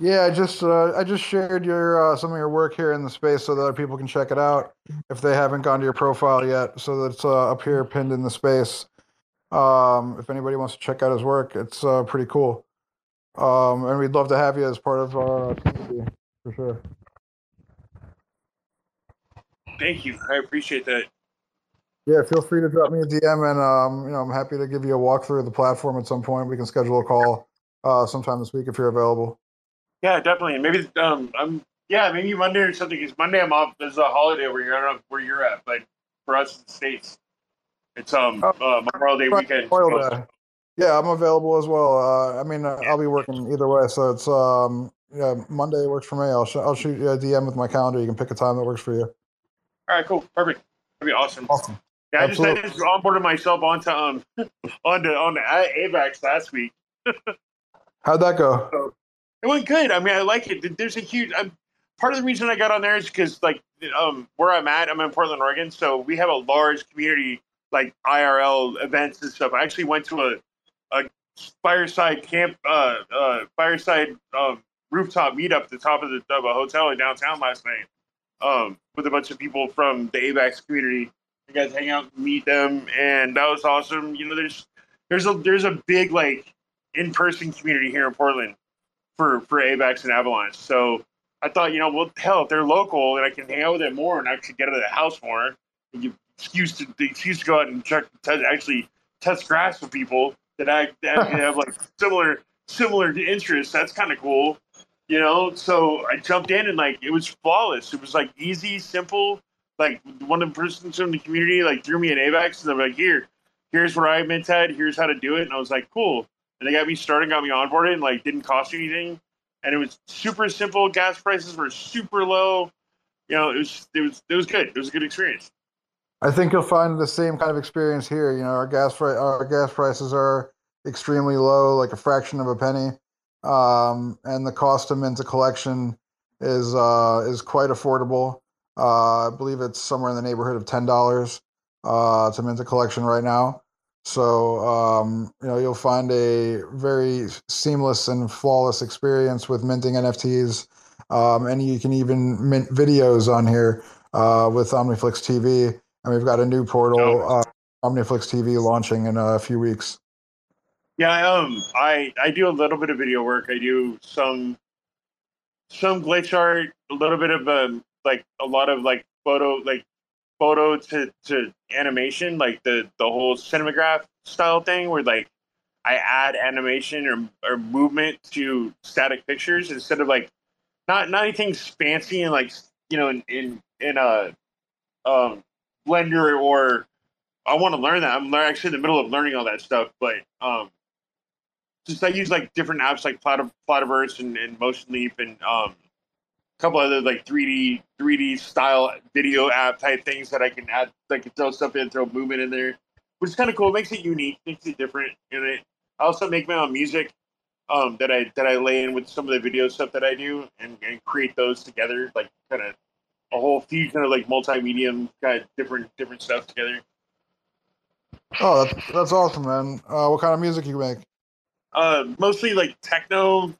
Speaker 2: Yeah, I just uh, I just shared your uh, some of your work here in the space so that other people can check it out if they haven't gone to your profile yet. So that's uh, up here pinned in the space. Um, if anybody wants to check out his work, it's uh, pretty cool. Um, and we'd love to have you as part of our community for sure.
Speaker 11: Thank you. I appreciate that.
Speaker 2: Yeah, feel free to drop me a DM, and um, you know I'm happy to give you a walkthrough of the platform at some point. We can schedule a call uh, sometime this week if you're available.
Speaker 11: Yeah, definitely. Maybe um, I'm yeah, maybe Monday or something. Because Monday I'm off. There's a holiday over here. I don't know where you're at, but for us in the states, it's um uh, Memorial Day weekend.
Speaker 2: Memorial Day. Yeah, I'm available as well. Uh, I mean, uh, I'll be working either way, so it's um, yeah, Monday works for me. I'll sh- I'll shoot you a DM with my calendar. You can pick a time that works for you.
Speaker 11: All right, cool, perfect. That'd be awesome.
Speaker 2: Awesome.
Speaker 11: Yeah, I just, I just onboarded myself onto um onto on the AVAX last week.
Speaker 2: How'd that go?
Speaker 11: So it went good. I mean, I like it. There's a huge. I'm, part of the reason I got on there is because like um where I'm at, I'm in Portland, Oregon, so we have a large community like IRL events and stuff. I actually went to a a fireside camp, uh, uh, fireside um, rooftop meetup at the top of, the, of a hotel in downtown last night um, with a bunch of people from the AVAX community. You guys hang out, meet them, and that was awesome. You know, there's there's a there's a big like in person community here in Portland for for AVAX and Avalanche. So I thought, you know, well, hell, if they're local and I can hang out with them more and actually get out of the house more, and you excuse to the excuse to go out and check, actually test grass with people that I that have like similar similar interests. That's kind of cool, you know. So I jumped in and like it was flawless. It was like easy, simple. Like one of the persons in the community like threw me an AVAX and they're like, here, here's what I meant at, here's how to do it. And I was like, cool. And they got me started, got me onboarded, and like didn't cost me anything. And it was super simple. Gas prices were super low. You know, it was it was it was good. It was a good experience.
Speaker 2: I think you'll find the same kind of experience here. You know, our gas our gas prices are extremely low, like a fraction of a penny, um, and the cost of Minta collection is uh, is quite affordable. Uh, I believe it's somewhere in the neighborhood of ten dollars uh, to mint a collection right now. So um, you know you'll find a very seamless and flawless experience with minting NFTs, um, and you can even mint videos on here uh, with OmniFlix TV. And we've got a new portal, uh, OmniFlix TV, launching in a few weeks.
Speaker 11: Yeah, um, I I do a little bit of video work. I do some some glitch art, a little bit of um, like a lot of like photo like photo to, to animation, like the the whole cinematograph style thing, where like I add animation or or movement to static pictures instead of like not not anything fancy and like you know in in, in a um, Blender or I want to learn that. I'm actually in the middle of learning all that stuff, but um, just I use like different apps like Platter, Plotaverse and, and Motion Leap and um, a couple other like 3D 3D style video app type things that I can add. I can throw stuff in, throw movement in there, which is kind of cool. It makes it unique, makes it different. And it I also make my own music um, that I that I lay in with some of the video stuff that I do and, and create those together, like kind of a whole fusion of like multimedia kind of different different stuff together.
Speaker 2: Oh, that's, that's awesome, man. Uh, what kind of music you make?
Speaker 11: Uh, mostly like techno,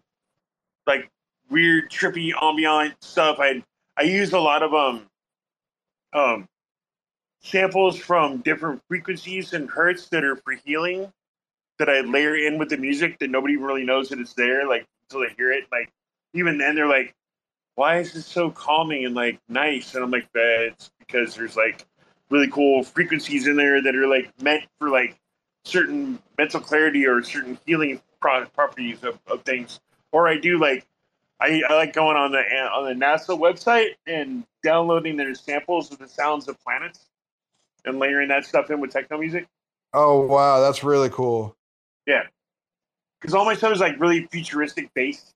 Speaker 11: like weird, trippy, ambient stuff. I I use a lot of um um samples from different frequencies and hertz that are for healing that I layer in with the music that nobody really knows that it's there, like until they hear it. Like even then they're like, Why is this so calming and like nice? And I'm like, it's because there's like really cool frequencies in there that are like meant for like certain mental clarity or certain healing properties of, of things. Or I do like I, I like going on the on the NASA website and downloading their samples of the sounds of planets and layering that stuff in with techno music.
Speaker 2: Oh wow, that's really cool.
Speaker 11: Yeah, because all my stuff is like really futuristic based,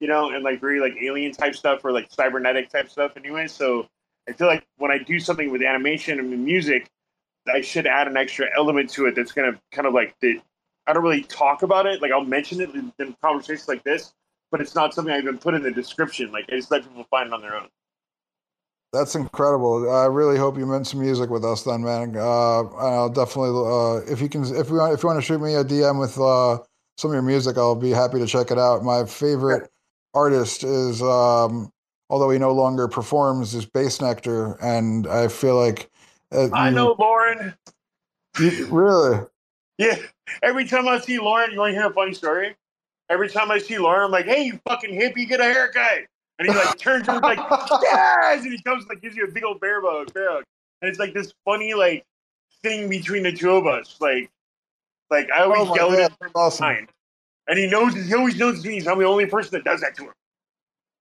Speaker 11: you know, and like very like alien type stuff or like cybernetic type stuff. Anyway, so I feel like when I do something with animation and music, I should add an extra element to it that's gonna kind of like the. I don't really talk about it. Like I'll mention it in, in conversations like this, but it's not something I even put in the description. Like I just let people find it on their own.
Speaker 2: That's incredible. I really hope you meant some music with us, then, man. Uh, I'll definitely, uh, if you can, if you want, if you want to shoot me a DM with uh, some of your music, I'll be happy to check it out. My favorite artist is, um, although he no longer performs, is Bassnectar, and I feel like uh,
Speaker 11: I know Lorin.
Speaker 2: you- really.
Speaker 11: Yeah. Every time I see Lorin, you want to hear a funny story? Every time I see Lorin, I'm like, "Hey, you fucking hippie, get a haircut!" And he like turns and like, "Yes!" And he comes and like gives you a big old bear hug, bear hug. And it's like this funny like thing between the two of us. Like, like I always
Speaker 2: Oh
Speaker 11: yell at him
Speaker 2: that's awesome.
Speaker 11: fine. and he knows he always knows me. I'm the only person that does that to him.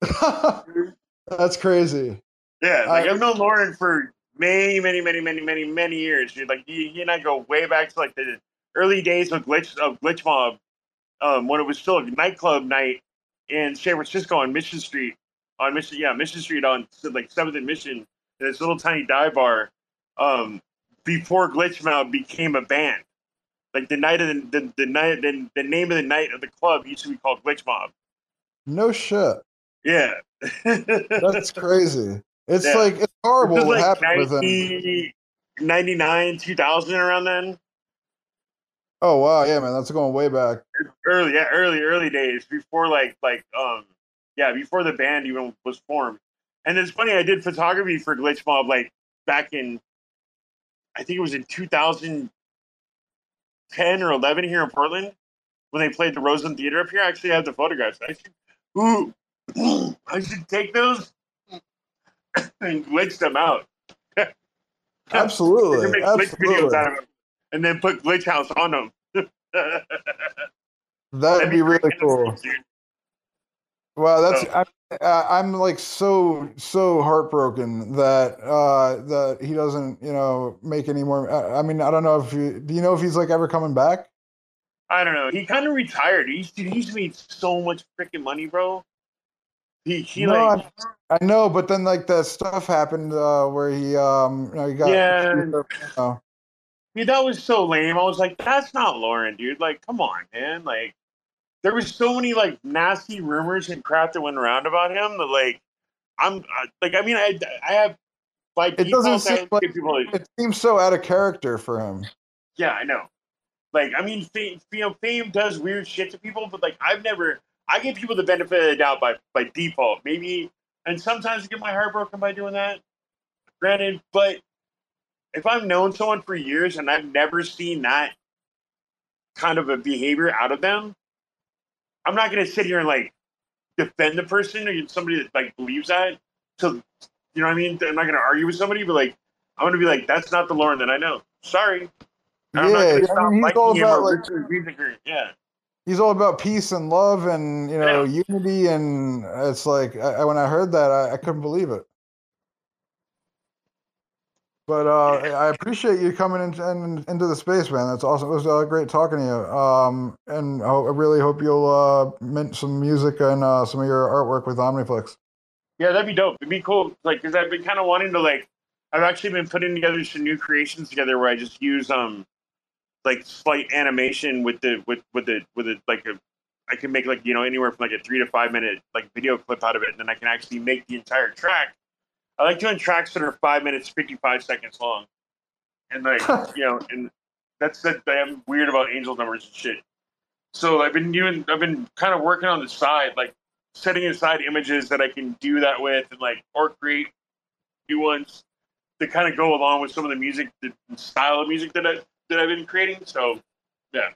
Speaker 2: That's crazy.
Speaker 11: Yeah, like
Speaker 2: I-
Speaker 11: I've known Lorin for many, many, many, many, many, many years. Dude. Like he, he and I go way back to like the early days of Glitch of Glitch Mob, um, when it was still a nightclub night in San Francisco on Mission Street, on Mission, yeah, Mission Street on like Seventh and Mission, in this little tiny dive bar. Um, before Glitch Mob became a band, like the night of the the, the night the, the name of the night of the club used to be called Glitch Mob.
Speaker 2: No shit.
Speaker 11: Yeah,
Speaker 2: That's crazy. It's
Speaker 11: Yeah.
Speaker 2: like it's horrible what
Speaker 11: like
Speaker 2: happened with
Speaker 11: them? 99, 2000, around then.
Speaker 2: Oh wow, yeah, man, that's going way back.
Speaker 11: Early, yeah, early, early days before like, like, um, yeah, before the band even was formed. And it's funny, I did photography for Glitch Mob like back in, I think it was in 2010 or 11 here in Portland when they played the Roseland Theater up here. I actually have the photographs. I should, ooh, I should take those and glitch them out.
Speaker 2: Absolutely,
Speaker 11: We can glitch videos
Speaker 2: absolutely.
Speaker 11: out of them, and then put glitch house on them.
Speaker 2: That'd be really cool. Wow, that's
Speaker 11: So-
Speaker 2: I, uh, I'm like so so heartbroken that uh that he doesn't you know make any more. I, I mean, I don't know if you do you know if he's like ever coming back.
Speaker 11: I don't know. He kind of retired. He's used to, he used to make so much freaking money, bro. He he
Speaker 2: No,
Speaker 11: like
Speaker 2: I, I know, but then like that stuff happened uh where he um you know he got
Speaker 11: Yeah.
Speaker 2: Oh.
Speaker 11: Yeah, that was so lame. I was like, that's not Lorin, dude. Like, come on, man. Like, there was so many like nasty rumors and crap that went around about him that like, I'm uh, like, I mean, I I have by
Speaker 2: It doesn't seem like
Speaker 11: people like,
Speaker 2: it seems so out of character for him.
Speaker 11: yeah, I know. Like, I mean, fame, you know, fame does weird shit to people, but like, I've never. I give people the benefit of the doubt by by default. Maybe, and sometimes I get my heart broken by doing that. Granted, but if I've known someone for years and I've never seen that kind of a behavior out of them, I'm not going to sit here and like defend the person or somebody that like believes that. So, you know what I mean? I'm not going to argue with somebody, but like, I'm going to be like, that's not the Lorin that I know. Sorry.
Speaker 2: Yeah,
Speaker 11: going
Speaker 2: I mean, he's all about, like-
Speaker 11: yeah.
Speaker 2: He's all about peace and love and you know unity, and it's like I- when I heard that, I, I couldn't believe it. But uh, I appreciate you coming in, in, into the space, man. That's awesome. It was uh, great talking to you. Um, and I, really hope you'll uh, mint some music and uh, some of your artwork with Omniflix.
Speaker 11: Yeah, that'd be dope. It'd be cool. Like, cause I've been kind of wanting to like, I've actually been putting together some new creations together where I just use um, like slight animation with the with with the with the like a, I can make like you know anywhere from like a three to five minute like video clip out of it, and then I can actually make the entire track. I like doing tracks that are five minutes, fifty five seconds long, and like you know, and that's that. I'm weird about angel numbers and shit. So I've been doing, I've been kind of working on the side, like setting aside images that I can do that with, and like or create new ones to kind of go along with some of the music, the style of music that I that I've been creating. So yeah,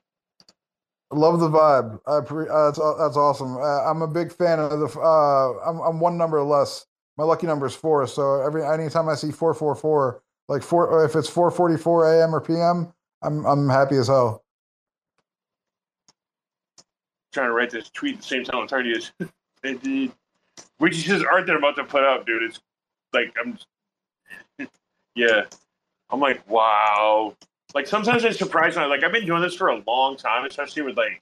Speaker 2: Love the vibe. I pre- uh, that's that's awesome. Uh, I'm a big fan of the. Uh, I'm I'm one number less. My lucky number is four. So every anytime I see four four four, like four, if it's four forty four a.m. or p.m., I'm I'm happy as hell.
Speaker 11: trying to write this tweet at the same time to you. And which is just art that I'm about to put out, dude. It's like I'm, yeah, I'm like wow. Like sometimes I surprise. Like I've been doing this for a long time, especially with like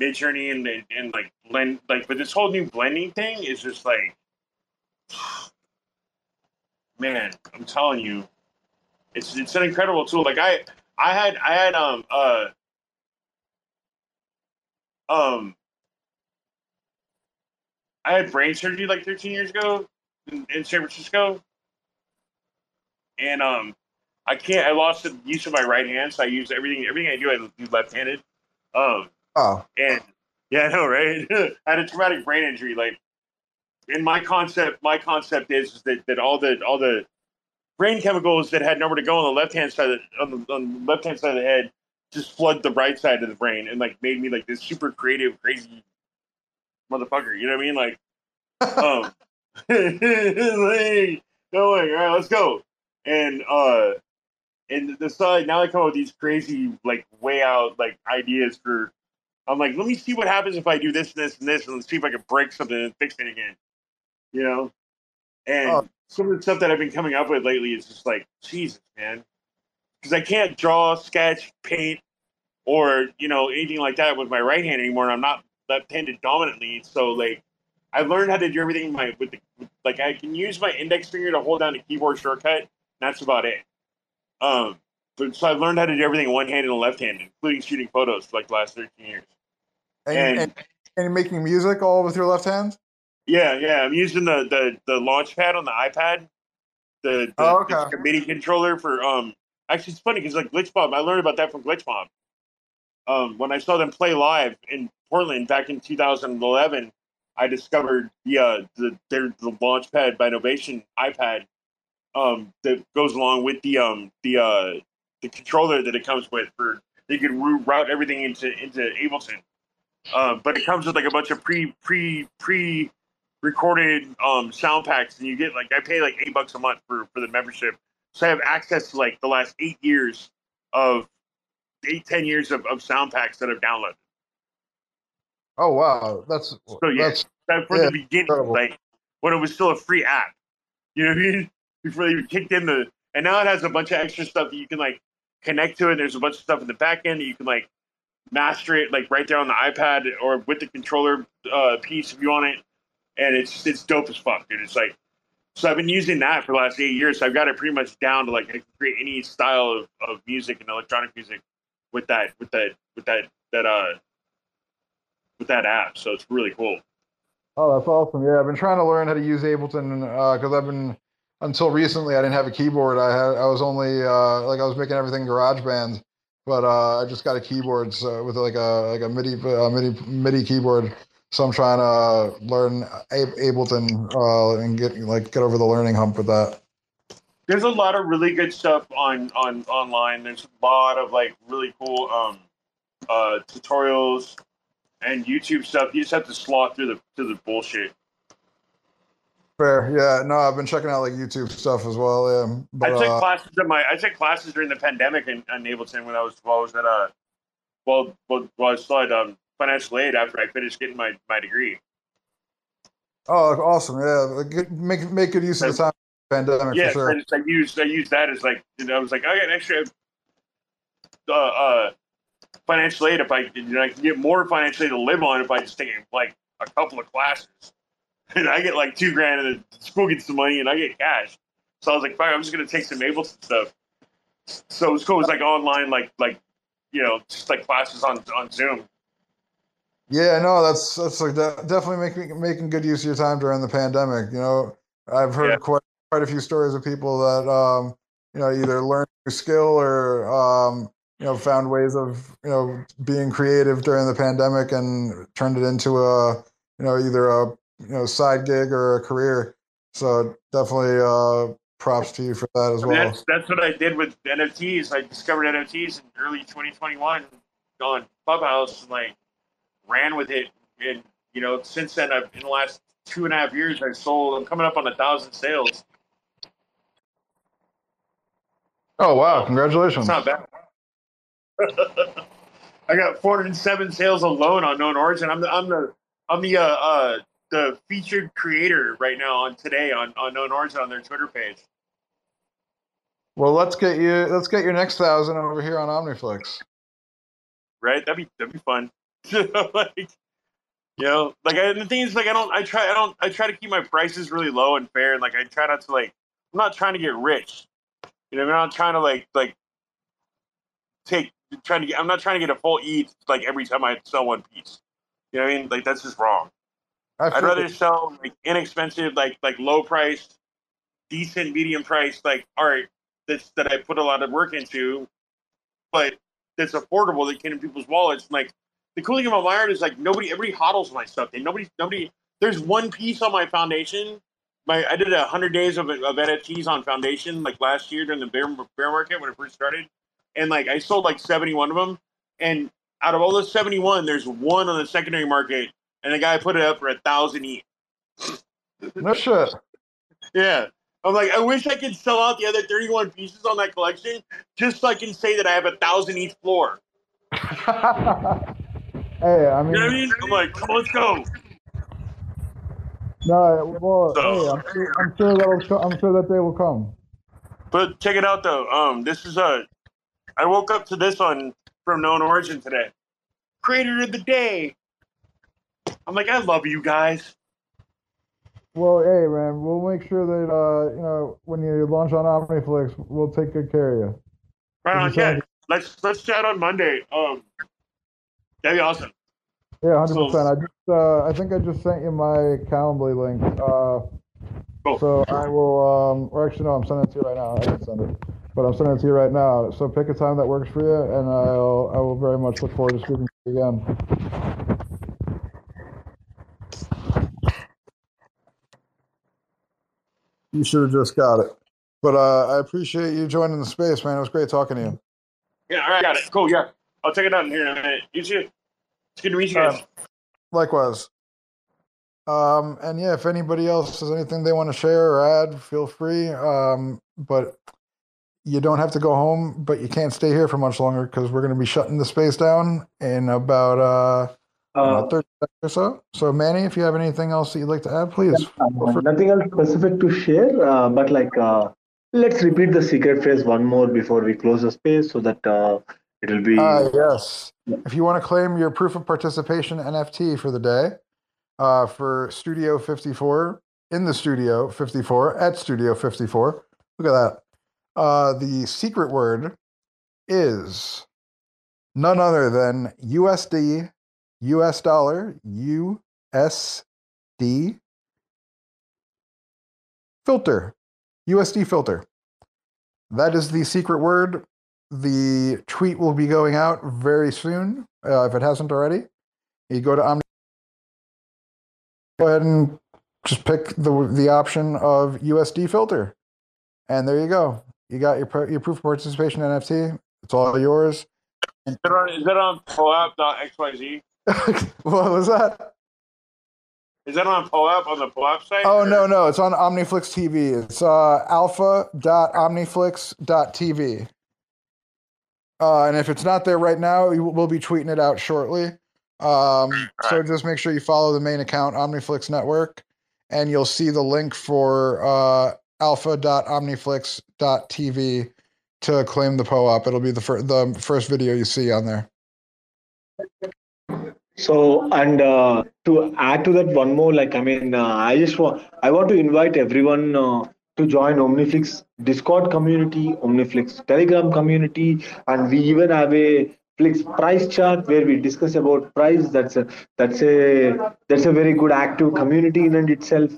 Speaker 11: Midjourney and and like blend. Like but this whole new blending thing is just like, man, I'm telling you, it's it's an incredible tool. Like I I had I had um uh um I had brain surgery like 13 years ago in, in San Francisco, and um, I can't. I lost the use of my right hand, so I use everything. Everything I do, I do left-handed. Um,
Speaker 2: Oh,
Speaker 11: and yeah, I know, right? I had a traumatic brain injury. Like, in my concept, my concept is, that, that all the all the brain chemicals that had nowhere to go on the left hand side of the, on the, on the left hand side of the head just flood the right side of the brain and like made me like this super creative, crazy motherfucker. You know what I mean? Like, um, like, no way. All right, let's go. And uh, and the side now I come up with these crazy like way out like ideas for. I'm like, let me see what happens if I do this, and this, and this, and let's see if I can break something and fix it again. You know, and
Speaker 2: Oh.
Speaker 11: some of the stuff that I've been coming up with lately is just like, Jesus, man, because I can't draw, sketch, paint, or you know anything like that with my right hand anymore. And I'm not left-handed dominantly, so like I learned how to do everything with my with the with, like I can use my index finger to hold down a keyboard shortcut. And that's about it. Um, but so I learned how to do everything one-handed and left-handed, including shooting photos for like the last 13 years.
Speaker 2: and,
Speaker 11: And-
Speaker 2: and, and making music all with your left hand.
Speaker 11: Yeah, yeah. I'm using the the the launch pad on the iPad. The, the,
Speaker 2: Oh, okay.
Speaker 11: the MIDI controller for um. Actually, it's funny because like Glitch Mob, I learned about that from Glitch Mob. Um, when I saw them play live in Portland back in 2011, I discovered the uh, the their the launch pad by Novation iPad um, that goes along with the um the uh the controller that it comes with for they can route everything into into Ableton. Um, but it comes with like a bunch of pre pre pre recorded um sound packs, and you get like I pay like eight bucks a month for for the membership, so I have access to like the last eight years of eight ten years of, of sound packs that I've downloaded.
Speaker 2: Oh wow, that's
Speaker 11: So yeah,
Speaker 2: that's
Speaker 11: that from
Speaker 2: yeah,
Speaker 11: the beginning,
Speaker 2: incredible.
Speaker 11: like when it was still a free app. You know what I mean? Before they even kicked in the, and now it has a bunch of extra stuff that you can like connect to it. There's a bunch of stuff in the back end that you can like master it like right there on the iPad or with the controller uh, piece if you want it, and it's it's dope as fuck, dude. It's like so I've been using that for the last eight years. So I've got it pretty much down to like I can create any style of, of music and electronic music with that with that with that that uh with that app. So it's really cool.
Speaker 2: Oh, that's awesome. Yeah, I've been trying to learn how to use Ableton because I've been until recently I didn't have a keyboard. I had I was only uh, like I was making everything in GarageBand, but uh, I just got a keyboard so, with like a like a MIDI uh, MIDI MIDI keyboard. So I'm trying to learn Ableton uh, and get like get over the learning hump with that.
Speaker 11: There's a lot of really good stuff on on online. There's a lot of like really cool um uh tutorials and YouTube stuff. You just have to slog through the through the bullshit.
Speaker 2: Fair, yeah. No, I've been checking out like YouTube stuff as well. Yeah, but
Speaker 11: I took
Speaker 2: uh,
Speaker 11: classes at my I took classes during the pandemic in, in Ableton when I was while I was at uh well well while I was still at um, financial aid after I finished getting my, my degree.
Speaker 2: oh, awesome. Yeah, like, make make good use of the time pandemic
Speaker 11: yeah,
Speaker 2: for sure.
Speaker 11: I, just, I used I used that as like you know, I was like I got extra uh, uh financial aid if I you know I can get more financial aid to live on if I just take like a couple of classes. And I get like two grand and the school gets the money and I get cash. So I was like, fine, I'm just gonna take some Ableton stuff. So it was cool. It was like online, like like you know, just like classes on on Zoom.
Speaker 2: Yeah, no, that's that's like de- definitely making making good use of your time during the pandemic. You know, I've heard
Speaker 11: Yeah.
Speaker 2: quite quite a few stories of people that um, you know either learned a new skill or um, you know found ways of you know being creative during the pandemic and turned it into a you know either a you know side gig or a career. So definitely uh, props to you for that as
Speaker 11: I mean,
Speaker 2: well.
Speaker 11: that's that's what I did with NFTs. I discovered NFTs in early 2021 on Clubhouse and like ran with it. And you know, since then, I've in the last two and a half years, I've sold. I'm coming up on a thousand sales.
Speaker 2: Oh wow! Congratulations.
Speaker 11: It's not bad. I got 407 sales alone on Known Origin. I'm the I'm the I'm the uh, uh the featured creator right now on today on on Known Origin on their Twitter page.
Speaker 2: Well, let's get you let's get your next thousand over here on OmniFlix.
Speaker 11: right? That'd be that'd be fun. like, you know, like I, the thing is, like I don't, I try, I don't, I try to keep my prices really low and fair, and like I try not to like, I'm not trying to get rich. You know, I'm not trying to like like take trying to get. I'm not trying to get a full eat like every time I sell one piece. You know what I mean? Like that's just wrong. I'd rather
Speaker 2: it.
Speaker 11: sell like inexpensive, like like low priced, decent, medium priced, like art that's that I put a lot of work into, but that's affordable that can in people's wallets. And, like the cool thing about my art is like nobody, everybody hodls my stuff. And nobody, nobody. There's one piece on my foundation. My I did a hundred days of, of NFTs on foundation like last year during the bear bear market when it first started, and like I sold like 71 of them. And out of all those 71, there's one on the secondary market, and the guy put it up for a thousand each.
Speaker 2: No shit.
Speaker 11: Yeah. I'm like, I wish I could sell out the other 31 pieces on that collection just so I can say that I have a thousand each floor.
Speaker 2: Hey, I
Speaker 11: You
Speaker 2: mean,
Speaker 11: know what I mean? I'm like, come on, let's go.
Speaker 2: no, well,
Speaker 11: So-
Speaker 2: hey, I'm sure, I'm sure that'll, I'm sure that they will come.
Speaker 11: But check it out though. Um, this is a. I woke up to this one from Known Origin today. Creator of the day. I'm like, I love you guys.
Speaker 2: Well, hey, man, we'll make sure that uh, you know, when you launch on OmniFlix, we'll take good care of you.
Speaker 11: Right on, yeah. Let's let's chat on Monday. Um, that'd be awesome.
Speaker 2: Yeah, hundred
Speaker 11: So-
Speaker 2: percent. I just, uh, I think I just sent you my Calendly link. Uh,
Speaker 11: Cool.
Speaker 2: so I will, um, or actually, no, I'm sending it to you right now. I didn't send it, but I'm sending it to you right now. So pick a time that works for you, and I'll, I will very much look forward to speaking to you again. You should have just got it. But uh, I appreciate you joining the space, man. It was great talking to you.
Speaker 11: Yeah, all right, got it. Cool. Yeah, I'll take it out in here in a minute. You too. It's good to meet you guys.
Speaker 2: Likewise. Um, and yeah, if anybody else has anything they want to share or add, feel free. Um, but you don't have to go home, but you can't stay here for much longer because we're going to be shutting the space down in about uh, uh, 30 seconds or so. So, Manny, if you have anything else that you'd like to add, please.
Speaker 7: Uh, nothing else specific to share, uh, but like uh, let's repeat the secret phrase one more before we close the space so that it will be.
Speaker 2: Uh, yes. If you want to claim your proof of participation NFT for the day uh, for Studio 54, in the Studio 54, at Studio 54, look at that. Uh, the secret word is none other than USD, US dollar, USD filter, USD filter. That is the secret word. The tweet will be going out very soon, uh, if it hasn't already. You go to Omni. Go ahead and just pick the the option of USD filter, and there you go. You got your your proof of participation NFT. It's all yours.
Speaker 11: Is that on, is that on POAP.xyz?
Speaker 2: what was that?
Speaker 11: Is that on POAP on the POAP site?
Speaker 2: Oh
Speaker 11: or-
Speaker 2: no, no, it's on Omniflix TV. It's uh, alpha.omniflix.tv. Uh, and if it's not there right now, we will- be tweeting it out shortly. Um, so just make sure you follow the main account, Omniflix Network, and you'll see the link for uh, alpha.omniflix.tv to claim the POAP. It'll be the, fir- the first video you see on there.
Speaker 7: So, and uh, to add to that, one more, like, I mean, uh, I just want, I want to invite everyone uh, to join Omniflix Discord community, Omniflix Telegram community, and we even have a Flix price chart where we discuss about price. That's a that's a that's a very good active community in and itself.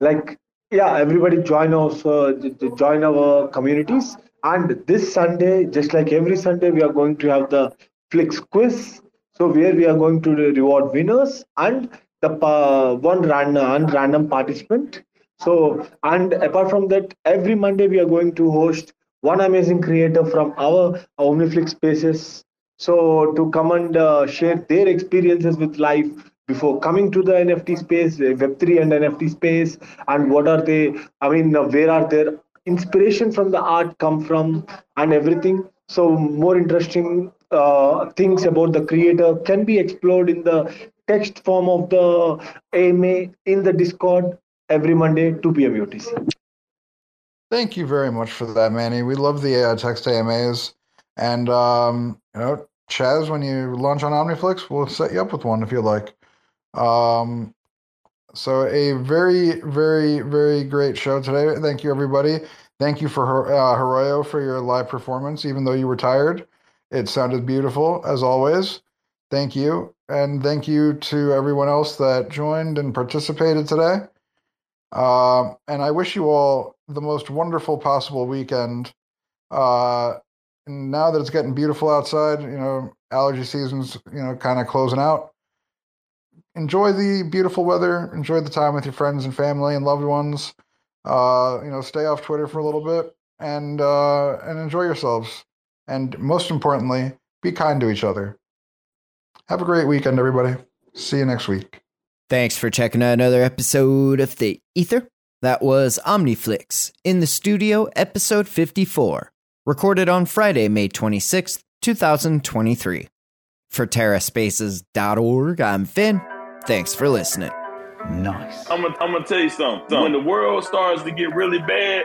Speaker 7: Like, yeah, everybody join us, uh, join our communities. And this Sunday, just like every Sunday, we are going to have the Flix quiz. So where we are going to reward winners and the uh, one random, random participant. So and apart from that, every Monday we are going to host one amazing creator from our Omniflix spaces. So to come and uh, share their experiences with life before coming to the NFT space, uh, Web3 and NFT space, and what are they? I mean, uh, where are their inspiration from the art come from, and everything. So more interesting uh, things about the creator can be explored in the text form of the AMA in the Discord every Monday 2 p.m. UTC.
Speaker 2: Thank you very much for that, Manny. We love the uh, text AMAs, and um, you know, Chazz, when you launch on Omniflix, we'll set you up with one if you like. Um, so a very, very, very great show today. Thank you, everybody. Thank you for uh, for your live performance, even though you were tired. It sounded beautiful as always. Thank you, and thank you to everyone else that joined and participated today. Um, and I wish you all the most wonderful possible weekend. Uh, now that it's getting beautiful outside, you know, allergy season's, you know, kind of closing out. Enjoy the beautiful weather. Enjoy the time with your friends and family and loved ones. Uh, you know, stay off Twitter for a little bit and uh, and enjoy yourselves. And most importantly, be kind to each other. Have a great weekend, everybody. See you next week.
Speaker 1: Thanks for checking out another episode of The Ether. That was Omniflix in the studio, episode 54, recorded on Friday, May 26th, 2023. For TerraSpaces.org, I'm Finn. Thanks for listening.
Speaker 12: Nice. I'm gonna, I'm gonna tell you something. When the world starts to get really bad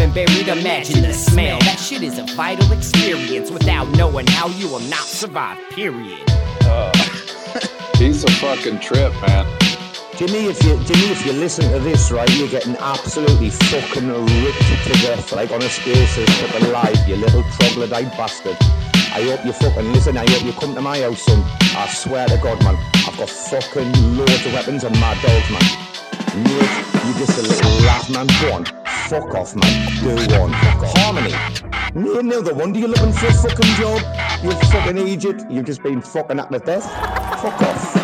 Speaker 13: and buried. Imagine the smell. That shit is a vital experience without knowing how you will not survive, period.
Speaker 14: He's a fucking trip, man.
Speaker 15: Jimmy, if you Jimmy, if you listen to this, right, you're getting absolutely fucking ripped to death, like on a spaces fucking live, you little troglodyte bastard. I hope you fucking listen, I hope you come to my house, son. I swear to God, man, I've got fucking loads of weapons and mad dogs, man. Mate, you're just a little laugh, man. Go on. Fuck off, man. Do one. Harmony. No, another one. Do you looking for a fucking job? You fucking idiot. You've just been fucking at the death. Fuck off.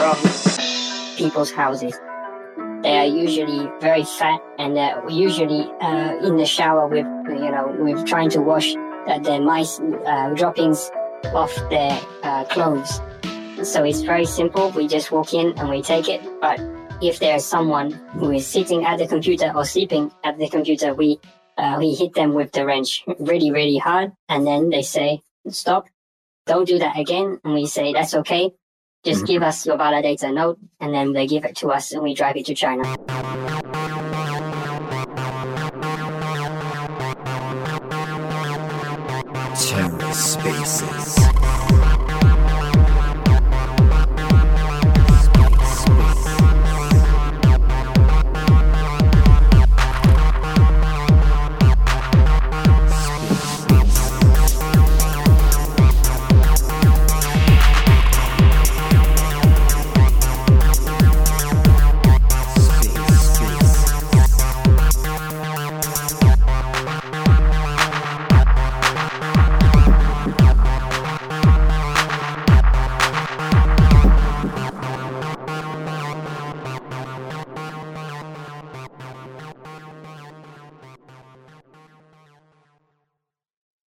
Speaker 14: from people's houses. They are usually very fat, and they're usually uh, in the shower with, you know, with trying to wash uh, their mice uh, droppings off their uh, clothes. So it's very simple. We just walk in and we take it. But if there's someone who is sitting at the computer or sleeping at the computer, we uh, we hit them with the wrench really, really hard, and then they say, "Stop! Don't do that again." And we say, "That's okay. Just mm-hmm. give us your validator node," and then they give it to us, and we drive it to China.
Speaker 1: Terra Spaces.